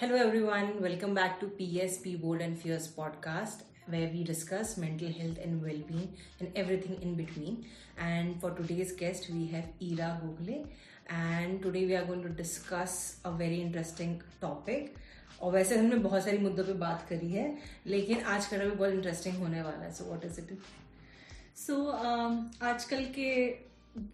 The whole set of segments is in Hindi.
Hello, everyone. Welcome back to PSP Bold and Fierce podcast, where we discuss mental health and well being and everything in between. And for today's guest, we have Ira Gokhale. And today we are going to discuss a very interesting topic. और वैसे हमने बहुत सारी मुद्दों पे बात करी है लेकिन आज का भी बहुत इंटरेस्टिंग होने वाला है so what is it so आजकल के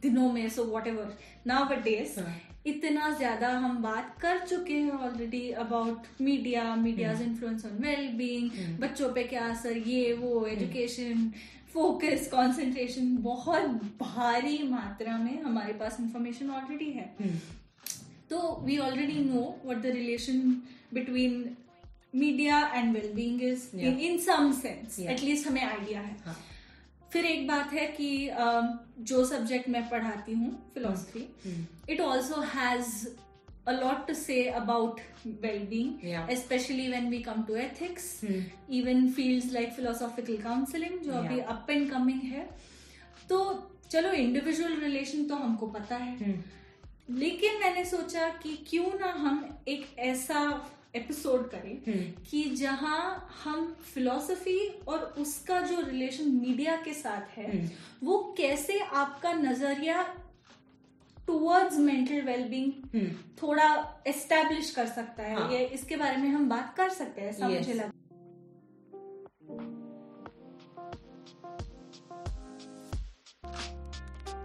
दिनों में so whatever nowadays इतना ज़्यादा हम बात कर चुके हैं already about media medias influence on well being बच्चों पे क्या असर ये वो एजुकेशन फोकस कंसंट्रेशन बहुत भारी मात्रा में हमारे पास इंफॉर्मेशन ऑलरेडी है। Hmm. तो we already know what the relation between media and well being is in some sense at least हमें आइडिया है। हाँ। फिर एक बात है कि जो सब्जेक्ट मैं पढ़ाती हूँ philosophy Hmm. it also has a lot to say about well-being Yeah. especially when we come to ethics Hmm. even fields like philosophical counseling जो अभी Yeah. अप एंड कमिंग है तो चलो इंडिविजुअल रिलेशन तो हमको पता है Hmm. लेकिन मैंने सोचा कि क्यों ना हम एक ऐसा एपिसोड करें Hmm. कि जहाँ हम फिलोसफी और उसका जो रिलेशन मीडिया के साथ है Hmm. वो कैसे आपका नज़रिया टुवर्ड्स मेंटल वेलबींग. थोड़ा एस्टेब्लिश कर सकता है हाँ। ये इसके बारे में हम बात कर सकते हैं ऐसा Yes. मुझे लगता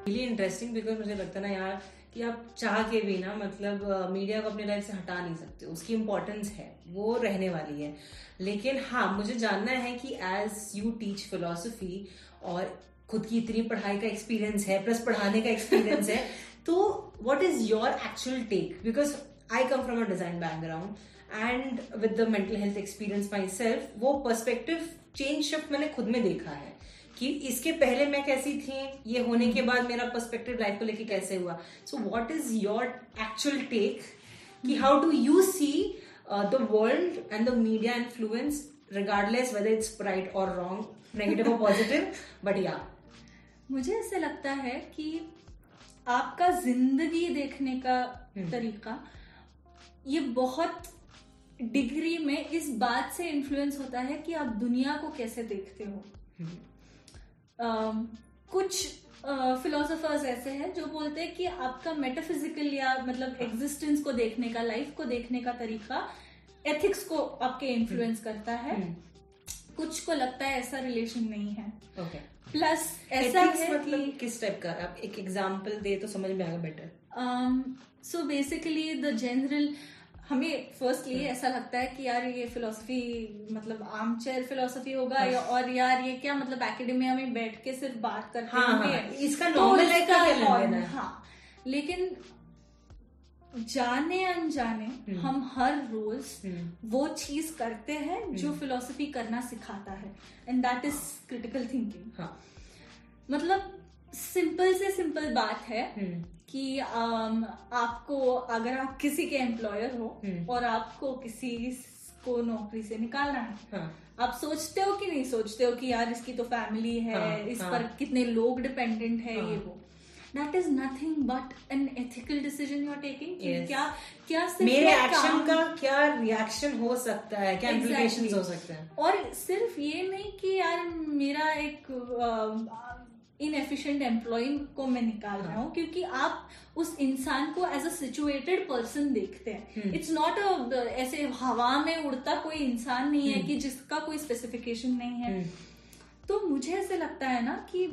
रियली इंटरेस्टिंग बिकॉज़ मुझे लगता है ना यार कि आप चाह के भी ना मतलब मीडिया को अपनी लाइफ से हटा नहीं सकते। उसकी इम्पोर्टेंस है। वो रहने वाली है। लेकिन हाँ मुझे जानना है कि एज यू टीच फिलोसफी और खुद की इतनी पढ़ाई का एक्सपीरियंस है प्लस पढ़ाने का एक्सपीरियंस है तो what is your actual take because I come from a design background and with the mental health experience myself वो पर्सपेक्टिव चेंज शिफ्ट मैंने खुद में देखा है। कि इसके पहले मैं कैसी थी? ये होने के बाद मेरा पर्सपेक्टिव लाइफ को लेके कैसे हुआ? So what is your actual take कि how do you see the world and the media influence regardless whether it's right और रॉन्ग नेगेटिव और पॉजिटिव बट या मुझे ऐसे लगता है कि आपका ज़िंदगी देखने का हम्म। तरीका ये बहुत डिग्री में इस बात से इन्फ्लुएंस होता है कि आप दुनिया को कैसे देखते हो। अम, कुछ फिलोसोफर्स ऐसे हैं जो बोलते हैं कि आपका मेटाफिजिकल या मतलब एग्जिस्टेंस को देखने का लाइफ को देखने का तरीका एथिक्स को आपके इन्फ्लुएंस करता है। कुछ को लगता है ऐसा रिलेशन नहीं है। ओके प्लस ऐसा है मतलब कि किस टाइप का? आप एक एग्जांपल दे तो समझ में आएगा better so basically the general हमें फर्स्टली ऐसा लगता है कि यार ये फिलोसफी मतलब आर्म चेयर फिलोसफी होगा या और यार ये क्या मतलब एकेडमिया में बैठ के सिर्फ़ बात करते हाँ, होंगे? हाँ, इसका तो और- देना है? हाँ। लेकिन जाने अनजाने हम्म। हम हर रोज वो चीज़ करते हैं जो। फिलोसफी करना सिखाता है। And that is critical thinking हाँ। मतलब सिंपल से सिंपल बात है। कि um, आपको अगर आप किसी के एम्प्लॉयर हो हम्म। और आपको किसी को नौकरी से निकालना है हाँ आप सोचते हो कि नहीं सोचते हो कि यार इसकी तो फैमिली है हाँ, इस हाँ। पर कितने लोग डिपेंडेंट है हाँ। ये वो that is nothing but an ethical decision you are taking क्या क्या सिर्फ़ मेरे एक्शन का क्या रिएक्शन हो सकता है क्या Exactly. हो सकते हैं और सिर्फ़ ये नहीं कि यार मेरा एक इनएफिशिएंट एम्प्लॉय को मैं निकाल रहा हाँ। हूँ क्योंकि आप उस इंसान को एज अ सिचुएटेड पर्सन देखते हैं हम्म। इट्स नॉट अ ऐसे हवा में उड़ता कोई इंसान नहीं है हम्म। कि जिसका कोई स्पेसिफिकेशन नहीं है हम्म, तो मुझे ऐसे लगता है ना कि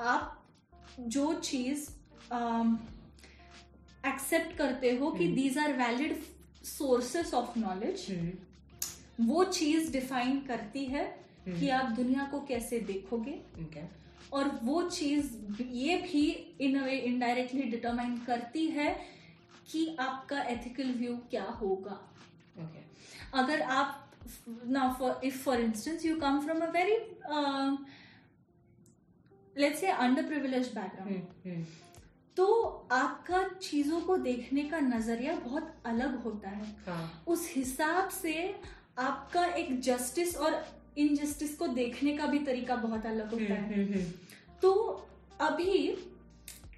आप जो चीज़ एक्सेप्ट करते हो कि हम्म। These are valid sources of knowledge हम्म, वो चीज़ डिफाइन करती है हम्म। कि आप दुनिया को कैसे देखोगे okay. और वो चीज़ ये भी in a way indirectly determine करती है कि आपका एथिकल व्यू क्या होगा। Okay. अगर आप now for if for instance you come from a very um, let's say underprivileged background hmm, hmm, तो आपका चीज़ों को देखने का नज़रिया बहुत अलग होता है। हाँ। उस हिसाब से आपका एक जस्टिस और इनजस्टिस को देखने का भी तरीका बहुत अलग होता है। हम्म, हम्म, तो अभी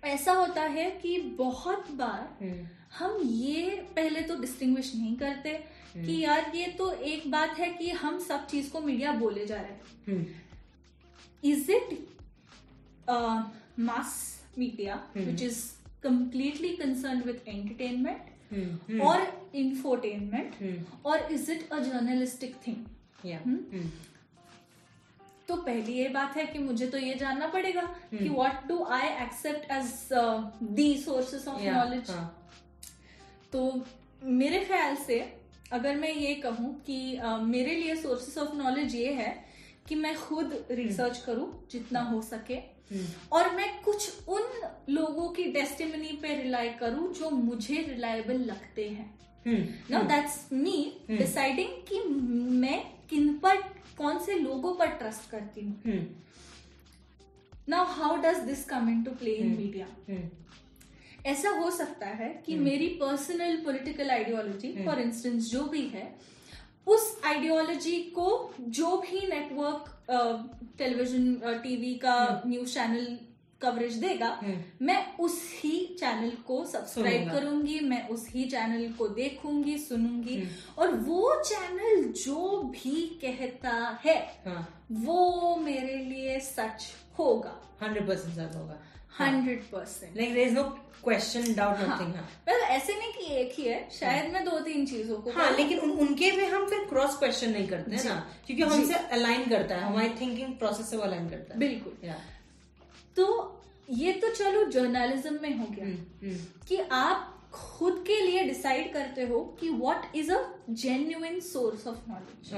ऐसा होता है कि बहुत बार हम्म। हम ये पहले तो डिस्टिंग्विश नहीं करते कि हम्म। यार ये तो एक बात है कि हम सब चीज़ को मीडिया बोले जा रहे हैं। Is it mass media which is completely concern with entertainment और इन्फोटेनमेंट और is it a journalistic thing तो पहली ये बात है कि मुझे तो ये जानना पड़ेगा Hmm. कि what do I accept as the sources of knowledge. तो मेरे ख्याल से अगर मैं ये कहूँ कि अ, मेरे लिए सोर्सेस ऑफ़ नॉलेज ये है कि मैं खुद रिसर्च hmm. करूँ जितना हो सके Hmm. और मैं कुछ उन लोगों की टेस्टिमनी पे रिलाई करूँ जो मुझे रिलायबल लगते हैं. Now that's me. डिसाइडिंग कि मैं किन पर कौन से लोगों पर ट्रस्ट करती हूँ. Now how does this come in to play in. Media. ऐसा हो सकता है कि मेरी पर्सनल पॉलिटिकल आइडियोलॉजी हम्म। फॉर इंस्टेंस जो भी है उस आइडियोलॉजी को जो भी नेटवर्क टेलीविज़न टीवी का न्यूज़ चैनल कवरेज देगा हम्म। मैं उसी चैनल को सब्सक्राइब करूँगी मैं उसी चैनल को देखूँगी सुनूँगी। हम्म। और वो चैनल जो भी कहता है हाँ. वो मेरे लिए सच होगा। 100% ज़्यादा होगा। Hundred percent. Like there is no question doubt nothing हाँ। मतलब ऐसे नहीं कि एक ही है शायद मैं दो तीन चीज़ों को हाँ लेकिन उन, उनके भी हम फिर क्रॉस क्वेश्चन नहीं करते हैं ना क्योंकि हमसे अलाइन करता है हमारी थिंकिंग प्रोसेस से अलाइन करता है। बिल्कुल। या तो ये तो चलो जर्नलिज्म में हो गया। हम्म, हम्म, कि आप खुद के लिए डिसाइड करते हो कि what is a genuine source of knowledge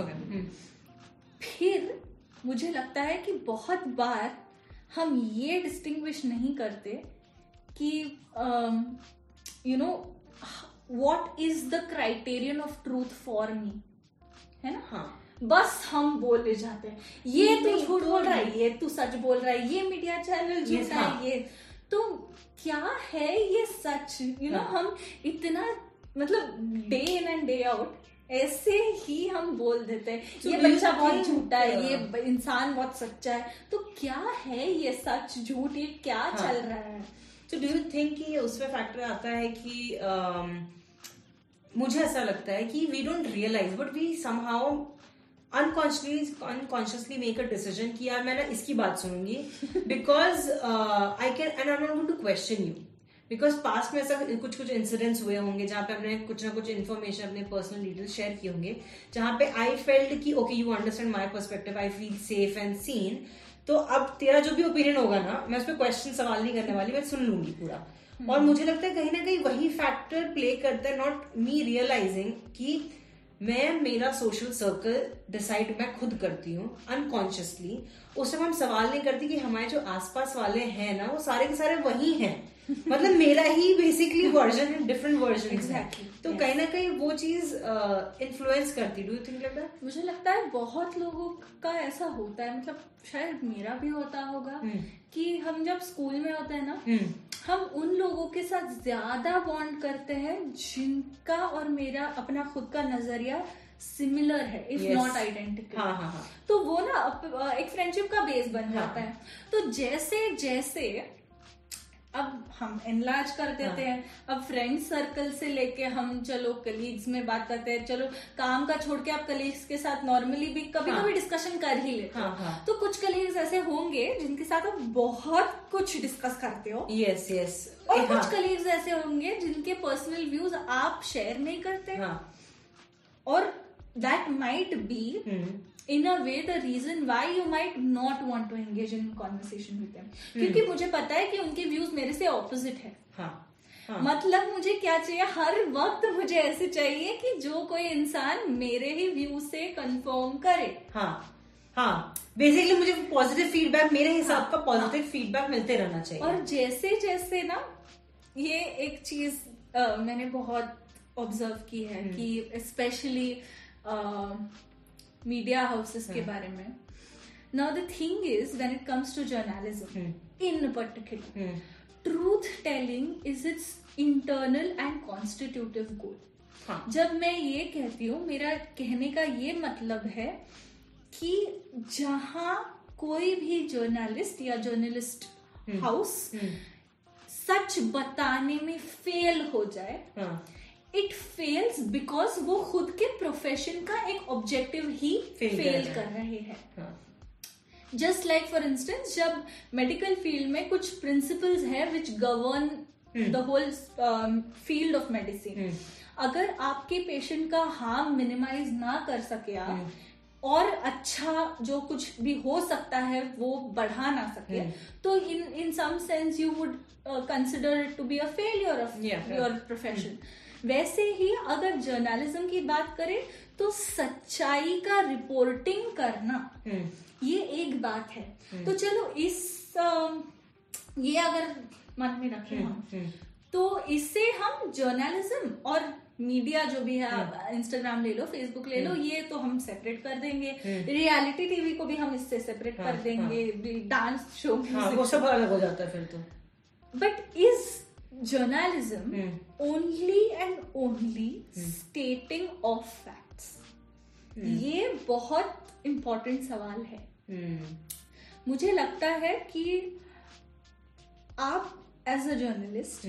फिर मुझे लगता है कि बहुत बार हम ये डिस्टिंग्विश नहीं करते कि you know what is the criterion of truth for me है ना? हाँ। बस हम बोले जाते। हैं ये तू नहीं, झूठ तो बोल रहा है ये तू सच बोल रहा है ये मीडिया चैनल झूठा हाँ। है ये। तो क्या है ये सच? यू नो हाँ। हम इतना मतलब day in and day out ऐसे ही हम बोल देते हैं। ये बच्चा बहुत झूठा है ये इंसान बहुत सच्चा है। तो क्या है ये सच झूठ ये क्या हाँ। चल रहा है? तो डू यू थिंक कि उसमें फैक्टर आता है कि um, मुझे ऐसा लगता है कि we don't realize but we somehow unconsciously unconsciously make a decision कि यार मैं ना इसकी बात सुनूँगी। Because I can and I not to question you because past में ऐसा कुछ कुछ इंसिडेंट्स हुए होंगे जहाँ पे अपने कुछ ना कुछ इन्फॉर्मेशन अपने पर्सनल डिटेल्स शेयर किए होंगे जहाँ पे आई फेल्ट कि okay you understand my perspective I feel safe and seen तो अब तेरा जो भी ओपिनियन होगा ना मैं उस पर क्वेश्चन सवाल नहीं करने वाली मैं सुन लूँगी पूरा। और मुझे लगता है कहीं ना कहीं वही फैक्टर प्ले करता है नॉट मी रियलाइजिंग कि मैं मेरा सोशल सर्कल डिसाइड मैं खुद करती हूँ अनकॉन्शियसली उस टाइम हम सवाल नहीं करती कि हमारे जो आसपास वाले हैं ना वो सारे के सारे वही हैं। मतलब मेरा ही बेसिकली वर्जन है डिफरेंट वर्जन Exactly, तो yes. कहीं ना कहीं वो चीज़ इन्फ्लुएंस करती do you think like that मुझे लगता है बहुत लोगों का ऐसा होता है मतलब शायद मेरा भी होता होगा। हम्म। कि हम जब स्कूल में होते हैं ना हम्म। हम उन लोगों के साथ ज़्यादा बॉन्ड करते हैं जिनका और मेरा अपना खुद का नज़रिया सिमिलर है इफ़ नॉट आइडेंटिकल हाँ हाँ हाँ। तो वो ना एक फ्रेंडशिप का बेस बन हाँ। जाता है। तो जैसे जैसे अब हम एनलार्ज कर देते हाँ। हैं। अब फ्रेंड सर्कल से लेके हम चलो कलीग्स में बात करते हैं। चलो काम का छोड़ के आप कलीग्स के साथ नॉर्मली भी कभी हाँ। कभी डिस्कशन कर ही लेते हो। हाँ हाँ। तो कुछ कलीग्स ऐसे होंगे जिनके साथ आप बहुत कुछ डिस्कस करते हो। यस यस और हाँ कुछ कलीग्स ऐसे होंगे जिनके पर्सनल व्यूज़ आप शेयर नहीं करते। हाँ। और that might be hmm a way the reason why you you not want to engage in conversation conversation with क्योंकि मुझे पता है कि उनके व्यूज़ मेरे से ऑपोजिट है। हाँ हाँ। मतलब मुझे क्या चाहिए? हर वक्त मुझे ऐसे चाहिए कि जो कोई इंसान मेरे ही व्यू से कंफर्म करे। हाँ हाँ। बेसिकली मुझे पॉजिटिव फीडबैक मेरे हिसाब हाँ, का पॉजिटिव फीडबैक मिलते रहना चाहिए। और जैसे जैसे ना ये एक चीज़ मैंने बहुत ऑब्ज़र्व की है हम्म। कि स्पेशली मीडिया हाउसेस के। बारे में। Now the thing is when it comes to journalism in particular truth telling is its internal and constitutive goal जब मैं ये कहती हूँ मेरा कहने का ये मतलब है कि जहाँ कोई भी जर्नलिस्ट या जर्नलिस्ट। हाउस हम्म सच बताने में फेल हो जाए हाँ. इट फेल्स बिकॉज़ वो खुद के प्रोफेशन का एक ऑब्जेक्टिव ही फेल कर रहे हैं जस्ट लाइक फॉर इंस्टेंस जब मेडिकल फ़ील्ड में कुछ प्रिंसिपल्स है which govern the whole field of medicine. अगर आपके पेशेंट का हार्म मिनिमाइज ना कर सके आप हम्म। और अच्छा जो कुछ भी हो सकता है वो बढ़ा ना सके हम्म। तो in in some sense you would consider to be a failure of. Your profession वैसे ही अगर जर्नलिज्म की बात करें तो सच्चाई का रिपोर्टिंग करना हम्म। ये एक बात है। तो चलो इस ये अगर मन में रखें हम हम्म। तो इससे हम जर्नलिज्म और मीडिया जो भी है आप इंस्टाग्राम ले लो फेसबुक ले लो ये तो हम सेपरेट कर देंगे। रियलिटी टीवी को भी हम इससे सेपरेट हाँ, कर देंगे डांस शो हाँ वो सब अलग हो जाता है फिर तो। But is journalism hmm. Only and only stating of facts ये बहुत इंपॉर्टेंट सवाल है। हम्म मुझे लगता है कि आप एज अ जर्नलिस्ट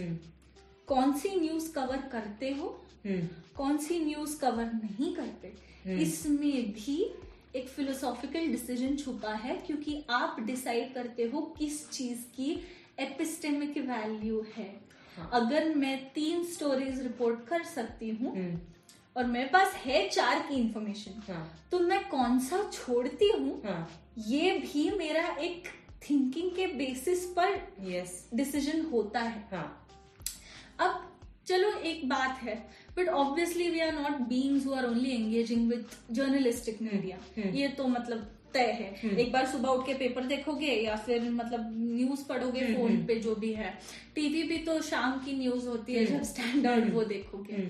कौन सी न्यूज़ कवर करते हो हम्म कौन सी न्यूज़ कवर नहीं करते? इसमें भी एक फिलोसॉफिकल डिसीज़न छुपा है क्योंकि आप डिसाइड करते हो किस चीज़ की एपिस्टेमिक वैल्यू हाँ। अगर मैं तीन स्टोरीज रिपोर्ट कर सकती हूँ हम्म। और मेरे पास है चार की इंफॉर्मेशन हाँ। तो मैं कौन सा छोड़ती हूँ? हाँ। ये भी मेरा एक थिंकिंग के बेसिस पर यस डिसीज़न होता है। हाँ। अब चलो एक बात है but obviously we are not beings who are only engaging with journalistic media. ये तो मतलब तय है। एक बार सुबह उठ के पेपर देखोगे या फिर मतलब न्यूज़ पढ़ोगे हम्म, फ़ोन पे जो भी है। टीवी भी तो शाम की न्यूज़ होती है हम्म। जब स्टैंडर्ड वो देखोगे।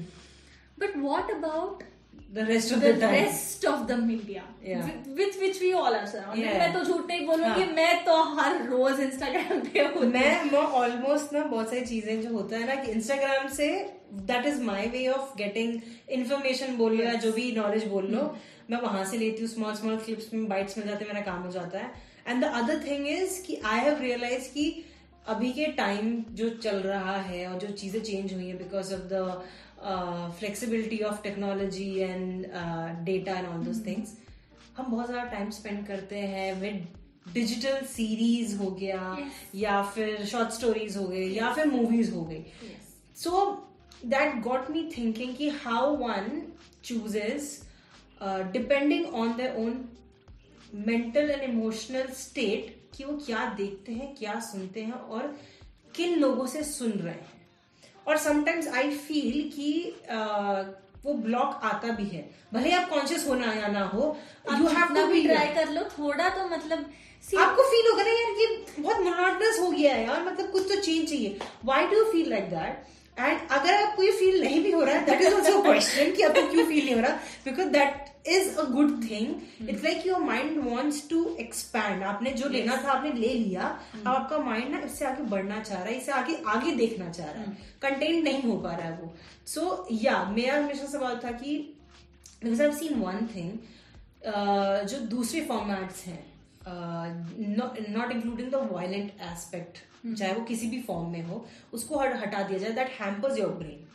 But what about the rest of the the time rest of the media Yeah. With which we all are surrounded Yeah. मैं तो झूठ नहीं बोलूँगी हाँ। मैं तो हर रोज इंस्टाग्राम पे हूँ। मैं मैं ऑलमोस्ट ना बहुत सारी चीज़ें जो होता है ना कि इंस्टाग्राम से that is my way of getting information बोल लो या जो भी नॉलेज बोल लो। मैं वहाँ से लेती हूँ स्मॉल स्मॉल क्लिप्स में बाइट्स मिल जाते हैं मेरा काम हो जाता है। And the other thing is कि आई हैव रियलाइज़ कि अभी के टाइम जो चल रहा है और जो चीज़ें चेंज हुई है because of the flexibility of technology and data and all those things हम बहुत ज़्यादा टाइम स्पेंड करते हैं विद डिजिटल सीरीज़ हो गया Yes. या फिर शॉर्ट स्टोरीज हो गई या फिर मूवीज़ हो गई so that got me thinking कि how one chooses depending on their own mental and emotional state कि वो क्या देखते हैं क्या सुनते हैं और किन लोगों से सुन रहे हैं। और समटाइम्स आई फील कि uh, वो ब्लॉक आता भी है। भले आप कॉन्शियस होना या ना हो यू हैव टू भी बी ट्राई कर लो थोड़ा तो मतलब see, आपको फील होगा ना यार ये बहुत मोनोटनस हो गया है यार मतलब कुछ तो चेंज चाहिए। Why do you feel like that and अगर आपको ये फील नहीं भी हो रहा है दैट इज़ ऑल्सो क्वेश्चन कि आपको क्यों फील नहीं हो रहा? Because that is a good thing it's like your mind wants to expand आपने जो yes. लेना था आपने ले लिया अब आपका माइंड ना इससे आगे बढ़ना चाह रहा है इसे आगे आगे देखना चाह रहा है। कंटेंट नहीं हो पा रहा है वो। सो या मेरा हमेशा सवाल था कि because I seen one thing जो दूसरे फॉर्मेट्स हैं not including the violent aspect चाहे वो किसी भी फॉर्म में हो उसको हटा दिया जाए दैट हैम्पर्स योर ब्रेन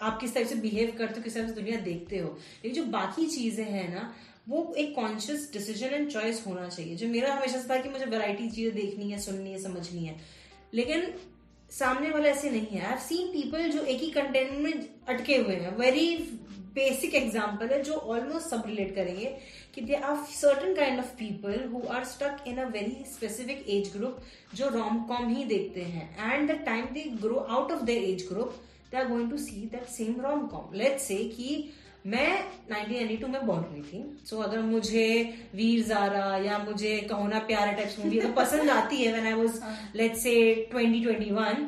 आप किस टाइप से बिहेव करते हो, किस टाइप से दुनिया देखते हो। लेकिन जो बाकी चीज़ें हैं ना, वो एक कॉन्शियस डिसीज़न एंड चॉइस होना चाहिए। जो मेरा हमेशा से था कि मुझे वैरायटी चीज़ें देखनी है, सुननी है, समझनी है। लेकिन सामने वाला ऐसे नहीं है। आई सीन पीपल जो एक ही कंटेंट में अटके हुए हैं। वेरी बेसिक एग्ज़ाम्पल है जो ऑलमोस्ट सब रिलेट करेंगे कि they are certain kind of people who are stuck in a very specific age group जो रोम कॉम ही देखते हैं। And the time they grow out of their age group they are going to see that same rom com late से कि मैं 1992 में बॉर्न हुई थी सो so, अगर मुझे वीर जारा या मुझे कहो ना प्यारा टाइप्स मूवी अगर पसंद आती है when I was let's say 2021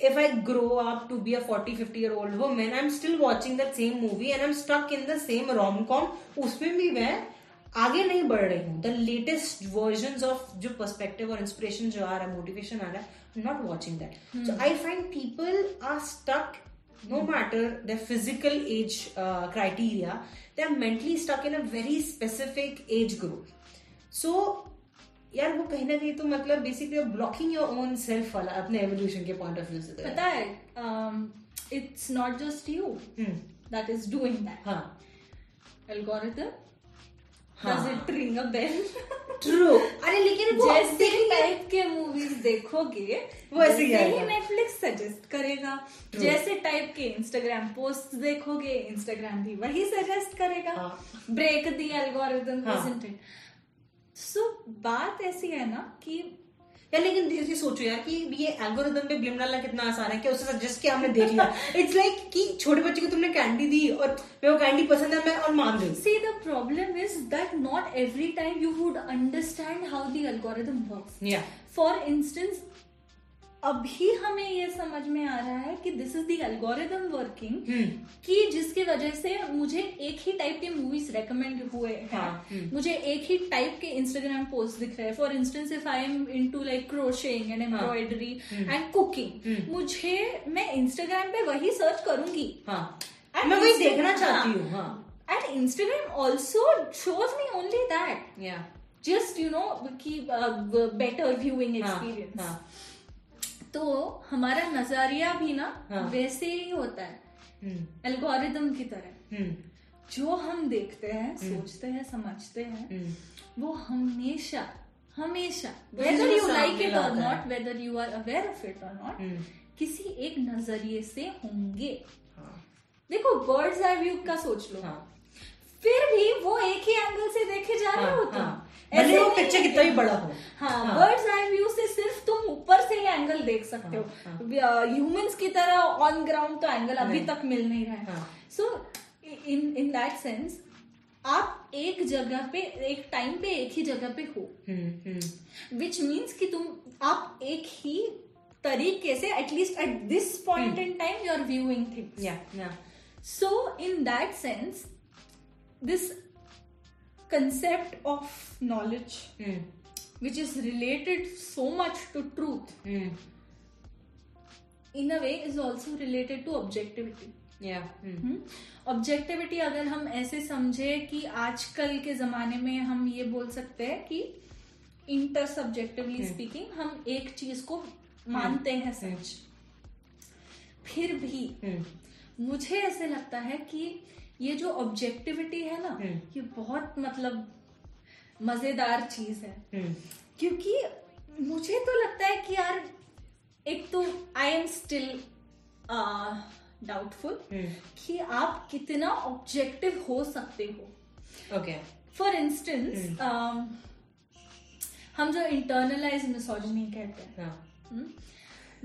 if I grow up to be a 40 50 year old woman I'm still watching that same movie and I'm stuck in the same rom-com उसमें भी मैं आगे नहीं बढ़ रही हूँ। द लेटेस्ट वर्जन ऑफ़ जो पर्सपेक्टिव और इंस्पिरेशन जो आ रहा है मोटिवेशन आ रहा है not watching that so I find people are stuck no hmm. matter their physical age uh, criteria they are mentally stuck in a very specific age group so यार वो कहीं ना कहीं तो मतलब basically blocking your own self वाला अपने एवोल्यूशन के पॉइंट ऑफ़ व्यू से तो पता है um, it's not just you hmm, that is doing that हाँ algorithm हाँ। does ट्रू अरे लेकिन जैसे टाइप के मूवीज़ देखोगे वो ऐसे ही वैसे नेटफ्लिक्स सजेस्ट करेगा True. जैसे टाइप के इंस्टाग्राम पोस्ट देखोगे इंस्टाग्राम भी वही सजेस्ट करेगा। Break the algorithm. सो बात ऐसी है ना कि यार लेकिन धीरे धीरे सोचो यार कि ये एल्गोरिदम पे ब्लेम डालना कितना आसान है कि उसे सजेस्ट किया हमने देख लिया इट्स लाइक कि छोटे बच्चे को तुमने कैंडी दी और मैं वो कैंडी पसंद है मैं और मान गई see the problem is that not every time you would understand how the algorithm work for instance अभी हमें ये समझ में आ रहा है कि this is the algorithm working कि जिसकी वजह से मुझे एक ही टाइप के मूवीज़ रेकमेंड हुए हैं। हाँ, हम्म। मुझे एक ही टाइप के इंस्टाग्राम पोस्ट दिख रहे हैं। For instance if I am in to like crocheting and embroidery and cooking. मुझे मैं इंस्टाग्राम पे वही सर्च करूँगी। हाँ। मैं वही देखना चाहती हाँ। हूँ। हाँ and Instagram also shows me only that just you know की बेटर व्यूइंग एक्सपीरियंस तो हमारा नज़रिया भी ना हाँ। वैसे ही होता है। हम्म। एल्गोरिदम की तरह। हम्म। जो हम देखते हैं सोचते हैं समझते हैं हम्म। वो हमेशा हमेशा वेदर यू लाइक इट और not whether you are aware of it और नॉट हम्म। किसी एक नज़रिए से होंगे। हाँ। देखो बर्ड्स आई व्यू का सोच लो। हाँ। फिर भी वो एक ही एंगल से देखे जा रहे हाँ, हो। तुम हाँ। ऐसे वो पिक्चर कितना भी बड़ा हो। हाँ हाँ। बर्ड्स आई व्यू से सिर्फ़ तुम ऊपर से ही एंगल देख सकते हाँ, हो ह्यूमंस की तरह ऑन ग्राउंड तो एंगल अभी तक मिल नहीं रहा है। हाँ। सो इन इन दैट सेंस आप एक जगह पे एक टाइम पे एक ही जगह पे हो। हम्म हम्म। विच मीन्स कि तुम आप एक ही तरीके से at least at this point in time you are viewing things so in that sense this concept of knowledge, hmm which is related so much to truth, hmm in a way is also related to objectivity. या हम्म ऑब्जेक्टिविटी अगर हम ऐसे समझे कि आजकल के जमाने में हम ये बोल सकते हैं कि इंटर सब्जेक्टिवली स्पीकिंग हम एक चीज़ को मानते हैं सच। फिर भी मुझे ऐसे लगता है कि ये जो ऑब्जेक्टिविटी है ना हम्म। ये बहुत मतलब मज़ेदार चीज़ है। हम्म। क्योंकि मुझे तो लगता है कि यार एक तो आई एम स्टिल डाउटफुल कि आप कितना ऑब्जेक्टिव हो सकते हो। ओके फॉर इंस्टेंस हम जो इंटरनलाइज मिसोजनी कहते हैं हाँ। हम्म,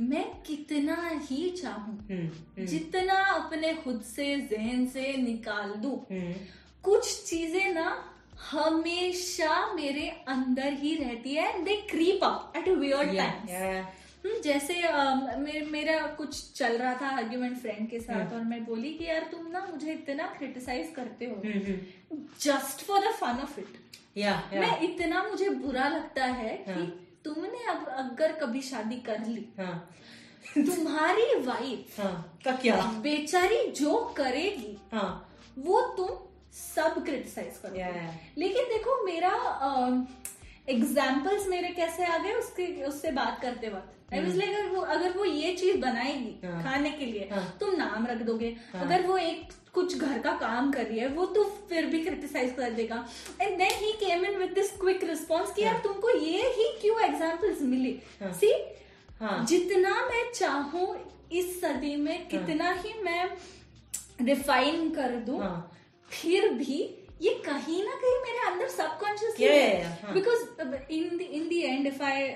मैं कितना ही चाहूँ हम्म हम्म। जितना अपने खुद से जहन से निकाल दूँ। हम्म। कुछ चीज़ें ना हमेशा मेरे अंदर ही रहती है। They creep up at weird times hmm, जैसे मे, मेरा कुछ चल रहा था आर्ग्यूमेंट फ्रेंड के साथ और मैं बोली कि यार तुम ना मुझे इतना क्रिटिसाइज करते हो। Just for the fun of it मैं इतना मुझे बुरा लगता है कि हाँ। तुमने अब अगर कभी शादी कर ली हाँ। तुम्हारी वाइफ हाँ का क्या? बेचारी जो करेगी हाँ। वो तुम सब क्रिटिसाइज करो या लेकिन देखो मेरा एग्जाम्पल्स मेरे कैसे आ गए उसके उससे बात करते वक्त। आई वाज लाइक अगर वो अगर वो ये चीज़ बनाएगी हाँ। खाने के लिए हाँ। तुम नाम रख दोगे हाँ। अगर वो एक कुछ घर का काम कर रही है वो तो फिर भी क्रिटिसाइज कर देगा and then he came in with this quick response कि यार हाँ। तुमको ये ही क्यों एग्जाम्पल्स मिली हाँ। सी हाँ जितना मैं चाहूँ इस सदी में कितना ही मैं रिफाइन कर दूँ हाँ फिर भी ये कहीं ना कहीं मेरे अंदर सबकॉन्शियसली हाँ. Because in in the end if I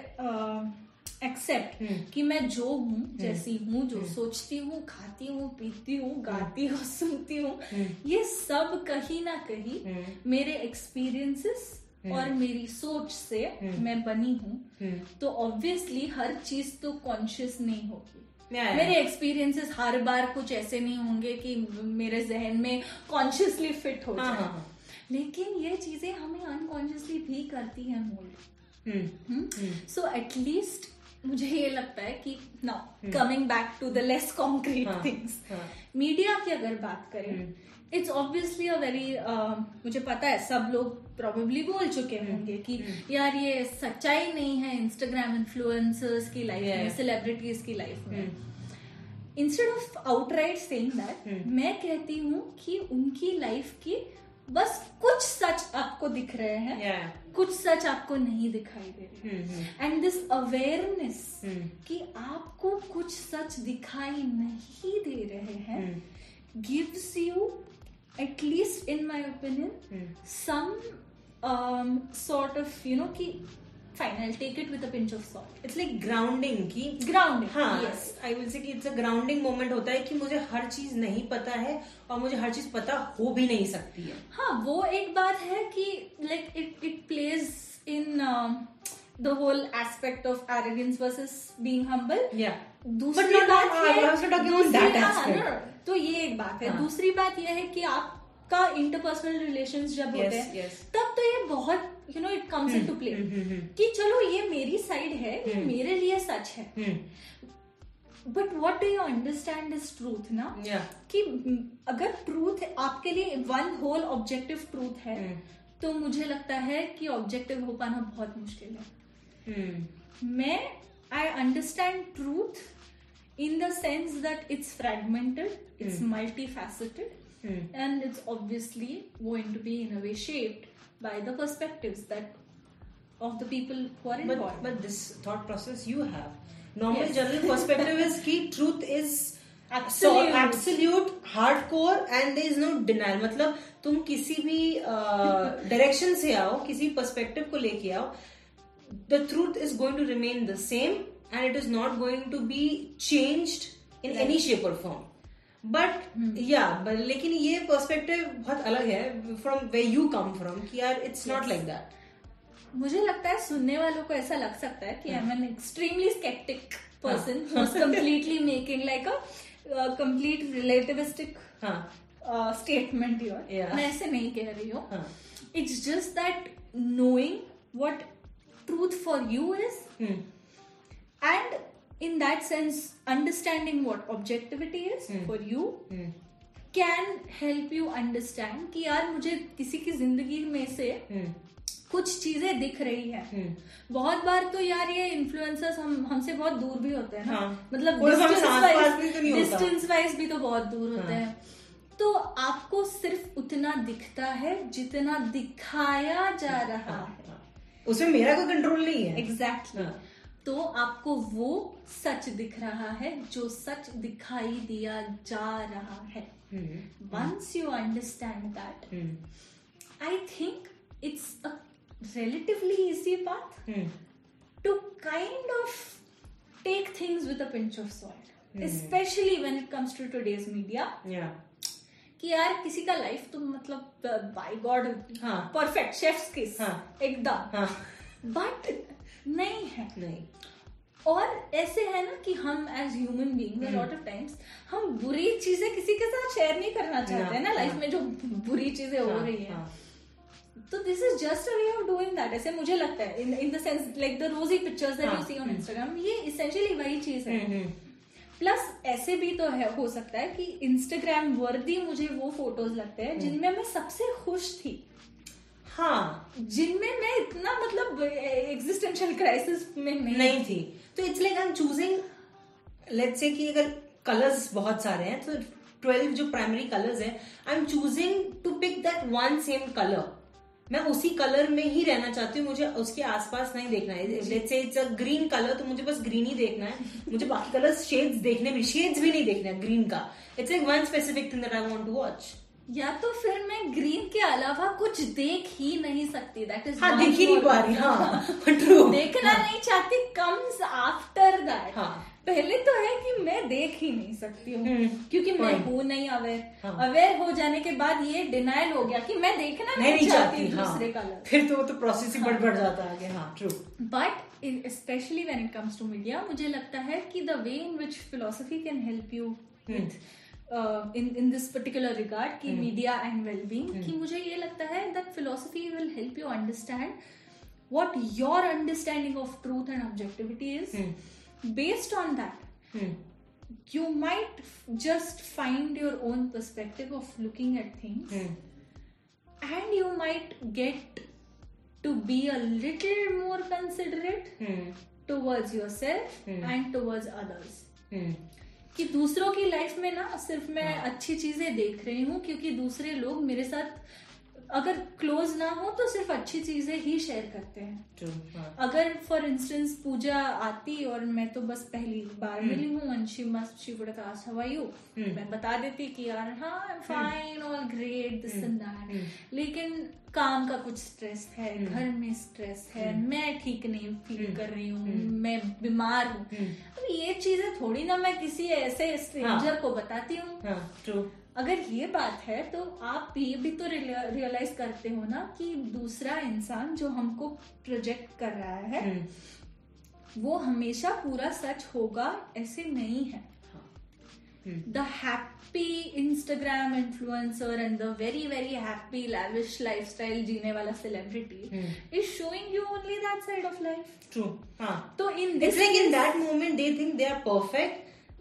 accept hmm. कि मैं जो हूँ जैसी हूँ जो सोचती हूँ खाती हूँ पीती हूँ गाती हूँ सुनती हूँ। ये सब कहीं ना कहीं। मेरे एक्सपीरियंसेस और मेरी सोच से मैं बनी हूँ। तो ऑब्वियसली हर चीज़ तो कॉन्शियस नहीं होगी। मेरे एक्सपीरियंसेस हर बार कुछ ऐसे नहीं होंगे कि मेरे जहन में कॉन्शियसली फिट हो हाँ हाँ जाए। हाँ। लेकिन ये चीज़ें हमें अनकॉन्शियसली भी करती हैं हम्म सो एटलीस्ट मुझे ये लगता है कि now coming back to the less concrete things. Media की अगर बात करें इट्स ऑब्वियसली अ वेरी मुझे पता है सब लोग प्रोबेबली बोल चुके होंगे कि यार ये सच्चाई नहीं है इंस्टाग्राम इन्फ्लुएंसर्स की लाइफ. में सेलिब्रिटीज की लाइफ में. Instead of outright saying that मैं कहती हूँ कि उनकी लाइफ की बस कुछ सच आपको दिख रहे हैं Yeah. कुछ सच आपको नहीं दिखाई दे रहे। एंड दिस अवेयरनेस कि आपको कुछ सच दिखाई नहीं दे रहे हैं gives you at least in my opinion some sort of you know कि fine I'll take it with a pinch of salt It's like grounding की grounding हाँ yes आई विल से कि इट्स अ ग्राउंडिंग मोमेंट होता है कि मुझे हर चीज़ नहीं पता है और मुझे हर चीज़ पता हो भी नहीं सकती है हाँ वो एक बात है कि like it it plays in um, the whole aspect of arrogance versus being humble या दूसरी not- बात I ये was talking about that हाँ, aspect. तो ये एक बात है हाँ. दूसरी बात ये है कि आपका इंटरपर्सनल रिलेशन जब Yes, होते हैं yes. तब तो ये बहुत you know it comes into play hmm, hmm, कि चलो ये मेरी साइड है ये हम्म. मेरे लिए सच है. हम्म, but what do you understand is truth ना? कि अगर ट्रूथ आपके लिए वन होल ऑब्जेक्टिव ट्रूथ है हम्म, तो मुझे लगता है कि ऑब्जेक्टिव हो पाना बहुत मुश्किल है. हम्म, मैं I understand truth in the sense it's it's it's multi multifaceted, hmm. and it's obviously going to be in a way shaped by the perspectives that of the people who are But involved. but this thought process you have. Normal Yes. general perspective is कि truth is Absolute. so absolute hardcore and there is no denial मतलब तुम किसी भी डायरेक्शन से आओ किसी पर्सपेक्टिव को लेके आओ the truth is going to remain the same and it is not going to be changed in Right. any shape or form But या लेकिन ये पर्सपेक्टिव बहुत अलग है from way you come from कि यार इट्स नॉट लाइक दैट मुझे लगता है सुनने वालों को ऐसा लग सकता है कि I am an extremely sceptic person completely making like a complete relativistic statement your. मैं ऐसे नहीं कह रही हूँ. It's just that that knowing what truth for you is hmm and in that sense understanding what objectivity is Hmm. for you hmm can help you understand कि यार मुझे किसी की ज़िंदगी में से हम्म कुछ चीज़ें दिख रही है हम्म बहुत बार तो यार ये इन्फ्लुएंसर्स हम हमसे बहुत दूर भी होते हैं हाँ। मतलब तो। डिस्टेंस वाइज भी तो बहुत दूर होते हाँ। हैं तो आपको सिर्फ़ उतना दिखता है जितना दिखाया जा रहा हाँ, है हाँ। उसमें मेरा कोई कंट्रोल नहीं है एग्जैक्टली exactly. हाँ। तो आपको वो सच दिख रहा है जो सच दिखाई दिया जा रहा है। Once you understand that I think it's a relatively easy path hmm. to kind of take things with a pinch of salt especially when it comes to today's media. या कि यार किसी का लाइफ तो मतलब बाय गॉड हाँ। परफेक्ट शेफ्स किस हाँ। एकदम। हाँ। बट नहीं है नहीं और ऐसे है ना कि हम as human hmm. Lot of times हम बुरी चीज़ें किसी के साथ शेयर नहीं करना चाहते हैं ना लाइफ। में जो बुरी चीज़ें हो रही है। तो this is just a way of doing that ऐसे मुझे लगता है in in the sense like the rosy pictures that you see on. Instagram ये इसेंशियली वही चीज़ है प्लस ऐसे भी तो है हो सकता है कि इंस्टाग्राम वर्दी मुझे वो फ़ोटोज़ लगते हैं जिनमें मैं सबसे खुश थी हाँ जिनमें मैं इतना मतलब एग्जिस्टेंशियल क्राइसिस में नहीं, नहीं थी। तो it's like I am choosing let's say कि अगर कलर्स बहुत सारे हैं तो ट्वेल्व जो प्राइमरी कलर्स हैं I am choosing to pick that one same colour मैं उसी कलर में ही रहना चाहती हूँ मुझे उसके आसपास नहीं देखना है। Let's say it's a green colour तो मुझे बस ग्रीन ही देखना है। मुझे बाकी कलर शेड्स देखने भी शेड्स भी नहीं देखना है ग्रीन का। It's like one specific thing that I want to watch या तो फिर मैं ग्रीन के अलावा कुछ देख ही नहीं सकती दैट इज़ हाँ देख ही नहीं पा रही हाँ ट्रू देखना नहीं चाहती कम्स आफ्टर दैट हाँ। पहले तो है कि मैं देख ही नहीं सकती हूँ हम्म, क्योंकि मैं. हूँ नहीं अवेयर हाँ। अवेयर हो जाने के बाद ये डिनाइल हो गया कि मैं देखना नहीं नहीं, चाहती हाँ. दूसरे कलर फिर तो वो तो प्रोसेस ही बढ़ बढ़ जाता है हाँ true but specially when it comes to media मुझे लगता है कि the way in which philosophy can help you with in in this particular regard की मीडिया एंड वेल बींग मुझे ये लगता है that philosophy will help you understand what your understanding of truth and objectivity is based on that you might just find your own perspective of looking at thing and you might get to be a little more considerate towards yourself and towards others कि दूसरों की लाइफ में ना सिर्फ़ मैं अच्छी चीज़ें देख रही हूँ क्योंकि दूसरे लोग मेरे साथ अगर क्लोज ना हो तो सिर्फ़ अच्छी चीज़ें ही शेयर करते हैं। True, हाँ. अगर फॉर इंस्टेंस पूजा आती और मैं तो बस पहली बार मिली हूँ and she must she would ask how are you मैं बता देती कि यार हाँ I am fine all great this and that लेकिन काम का कुछ स्ट्रेस है घर में स्ट्रेस है मैं ठीक नहीं फील कर रही हूँ मैं बीमार हूँ। अब ये चीज़ें थोड़ी ना मैं किसी ऐसे स्ट्रेंजर को बताती हूँ। हाँ. अगर ये बात है तो आप ये भी तो रियलाइज़ करते हो ना कि दूसरा इंसान जो हमको प्रोजेक्ट कर रहा है वो हमेशा पूरा सच होगा ऐसे नहीं है the happy Instagram influencer and the very very happy lavish lifestyle जीने वाला celebrity is showing you only that side of life True. हाँ. तो in this in that moment they think they are perfect.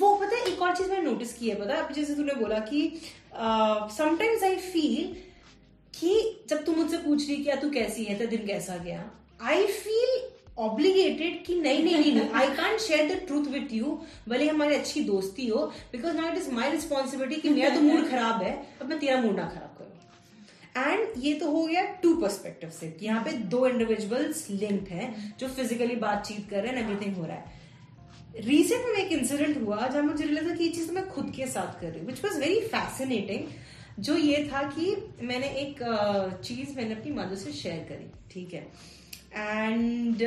वो पता है, एक और चीज़ मैंने नोटिस की है, पता है जैसे तूने बोला कि समटाइम्स आई फील कि जब तू मुझसे पूछ रही कि यार तू कैसी है तेरा दिन कैसा गया आई फील ऑब्लिगेटेड कि नहीं नहीं नहीं I can't share the truth with you भले हमारी अच्छी दोस्ती हो because now it is my responsibility कि मेरा तो मूड खराब है, अब मैं तेरा मूड ना खराब करूँ। एंड ये तो हो गया टू पर्सपेक्टिव से यहाँ पे दो इंडिविजुअल्स लिंक हैं, जो फिजिकली बातचीत कर रहे हैं एवरीथिंग हो रहा है। रिसेंट में एक इंसिडेंट हुआ जहाँ मुझे रियलाइज़ हुआ कि ये चीज़ मैं खुद के साथ कर रही हूँ विच वॉज़ वेरी फैसिनेटिंग जो ये था कि मैंने एक चीज़ मैंने अपनी मदर से शेयर करी ठीक है? एंड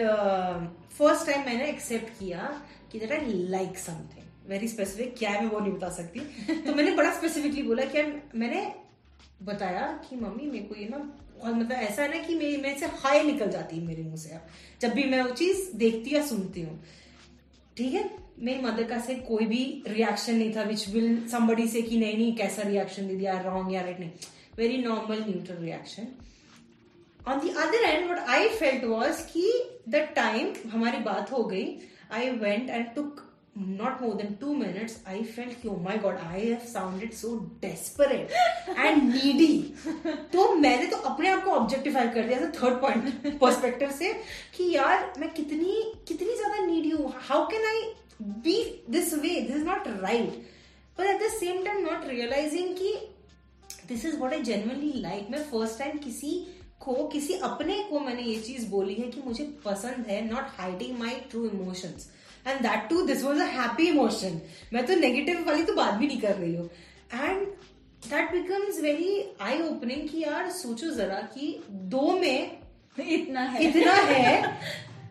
फ़र्स्ट टाइम मैंने एक्सेप्ट किया कि that I like something very specific क्या है मैं वो नहीं बता सकती। तो मैंने बड़ा स्पेसिफिकली बोला कि मैंने बताया कि मम्मी मेरे को ये ना और मतलब ऐसा है ना कि मेरी मेरे से हाई निकल जाती है मेरे मुँह से। अब जब भी मैं वो चीज़ देखती या सुनती हूँ ठीक है? मेरी मदर का से कोई भी रिएक्शन नहीं था विच विल समबडी से कि नहीं नहीं, कैसा रिएक्शन दे दिया रॉन्ग या राइट नहीं। Very normal neutral reaction on the other end what I felt was कि द टाइम हमारी बात हो गई I went and took not more than two minutes, i felt कि oh my god, i have sounded so desperate and needy. तो मैंने तो अपने आप को ऑब्जेक्टिफाई कर दिया थर्ड पॉइंट पर्सपेक्टिव से कि यार, मैं कितनी कितनी ज़्यादा नीडी हूँ। How can I be this way this is not right but at the same time not realising कि this is what I genuinely like मैं फ़र्स्ट टाइम किसी को किसी अपने को मैंने ये चीज़ बोली है कि मुझे पसंद है not hiding my true emotions and that too this was a happy emotion मैं तो नेगेटिव वाली तो बात भी नहीं कर रही हूँ। And that becomes very eye opening कि यार सोचो जरा कि दो में इतना है। इतना है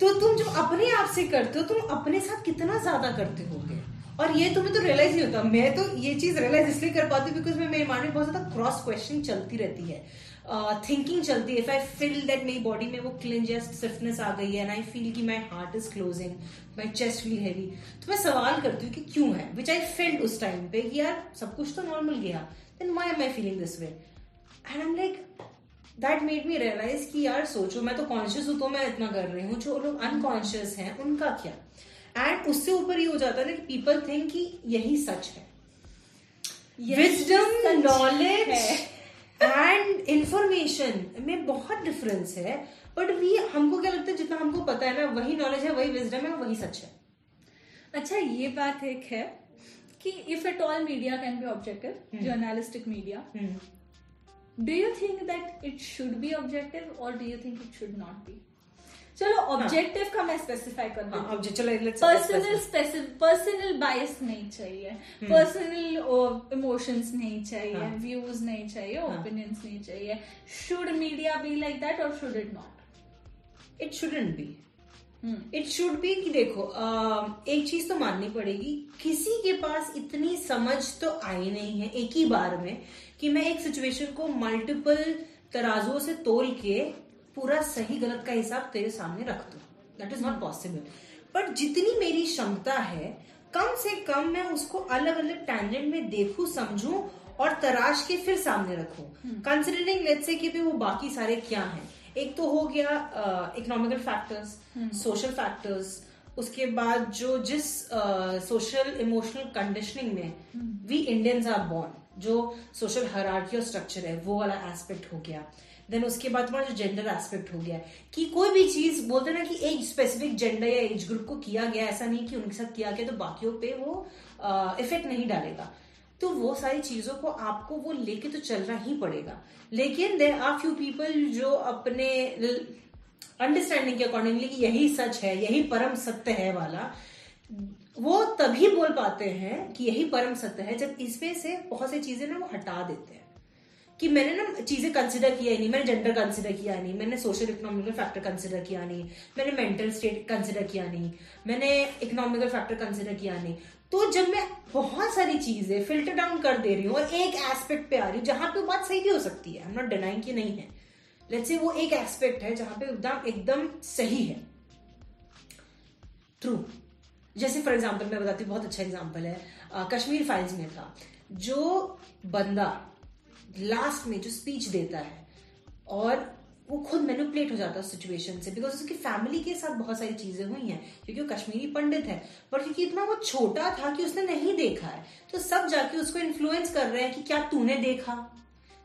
तो तुम जो अपने आप से करते हो तुम अपने साथ कितना ज़्यादा करते होगे? और ये तुम्हें तो रियलाइज़ नहीं होता। मैं तो ये चीज़ रियलाइज़ इसलिए कर पाती हूँ बिकॉज़ मैं मेरे माइंड में बहुत ज़्यादा क्रॉस क्वेश्चन चलती रहती है। थिंकिंग चलती है। इफ़ आई फील दैट मेरी बॉडी में वो क्लिंज या स्टिफनेस आ गई है एंड आई फील कि my heart is closing my chest feel heavy तो मैं सवाल करती हूँ कि क्यों है? विच आई फ़ील्ड उस टाइम पे कि यार सब कुछ तो नॉर्मल गया। Then why am I feeling this way and I am like that made me realise कि यार सोचो मैं तो कॉन्शियस हूँ तो मैं इतना कर रही हूँ। जो लोग अनकॉन्शियस हैं उनका क्या? एंड उससे ऊपर ये हो जाता है ना कि पीपल थिंक कि यही सच है। Wisdom knowledge. एंड इंफॉर्मेशन में बहुत डिफरेंस है बट वी हमको क्या लगता है जितना हमको पता है ना वही नॉलेज है वही विजडम है वही सच है। अच्छा ये बात एक है कि if at all media can be objective journalistic media do you think that it should be objective और do you think it should not be चलो ऑब्जेक्टिव का मैं स्पेसिफाई कर हाँ, दूँ चलो पर्सनल पर्सनल बायस नहीं चाहिए हम्म। पर्सनल इमोशंस नहीं चाहिए हाँ। व्यूज़ नहीं चाहिए हाँ। ओपिनियंस नहीं चाहिए should media be like that और should it not it shouldn't be hmm. It should be कि देखो अ, एक चीज़ तो माननी पड़ेगी किसी के पास इतनी समझ तो आई नहीं है एक ही बार में कि मैं एक सिचुएशन को मल्टीपल तराजुओं से तोल के पूरा सही गलत का हिसाब तेरे सामने रख दूँ। That is not possible but जितनी मेरी क्षमता है कम से कम मैं उसको अलग अलग टैंजेंट में देखू समझू और तराश के फिर सामने रखू। कंसिडरिंग लेट्स से कि भी वो बाकी सारे क्या हैं? एक तो हो गया इकोनॉमिकल फैक्टर्स सोशल फैक्टर्स उसके बाद जो जिस सोशल इमोशनल कंडीशनिंग में वी इंडियंस आर बॉर्न जो सोशल हरार्की और स्ट्रक्चर है वो वाला एस्पेक्ट हो गया। देन उसके बाद तुम्हारा जो जेंडर एस्पेक्ट हो गया कि कोई भी चीज़, बोलते ना कि एक स्पेसिफिक जेंडर या एज ग्रुप को किया गया, ऐसा नहीं कि उनके साथ किया गया तो बाकियों पे वो इफ़ेक्ट नहीं डालेगा। तो वो सारी चीज़ों को आपको वो लेके तो चलना ही पड़ेगा। लेकिन देर आर फ्यू पीपल जो अपने अंडरस्टैंडिंग के अकॉर्डिंगली कि यही सच है, यही परम सत्य है वाला, वो तभी बोल पाते हैं कि यही परम सत्य है जब इसमें से बहुत सी चीज़ें ना वो हटा देते हैं। कि मैंने ना चीज़ें कंसिडर किया नहीं, मैंने जेंडर कंसिडर किया नहीं, मैंने सोशल इकोनॉमिकल फैक्टर कंसिडर किया नहीं, मैंने मेंटल स्टेट कंसिडर किया नहीं, मैंने इकोनॉमिकल फैक्टर कंसिडर किया नहीं। तो जब मैं बहुत सारी चीज़ें फ़िल्टर डाउन कर दे रही हूँ और एक एस्पेक्ट पे आ रही हूँ जहाँ पे बात सही भी हो सकती है नॉट डिनाइंग की नहीं है। लेट्स से वो एक एस्पेक्ट है जहाँ पे एकदम एकदम सही है। ट्रू जैसे फॉर एग्ज़ाम्पल मैं बताती हूँ, बहुत अच्छा एग्ज़ाम्पल है कश्मीर फाइल्स में था, जो बंदा लास्ट में जो स्पीच देता है, और वो खुद मैनिपुलेट हो जाता है सिचुएशन से बिकॉज़ उसकी फैमिली के साथ बहुत सारी चीज़ें हुई हैं, क्योंकि वो कश्मीरी पंडित है, पर क्योंकि इतना वो छोटा था कि उसने नहीं देखा है तो सब जाके उसको इन्फ्लुएंस कर रहे हैं कि क्या तूने देखा?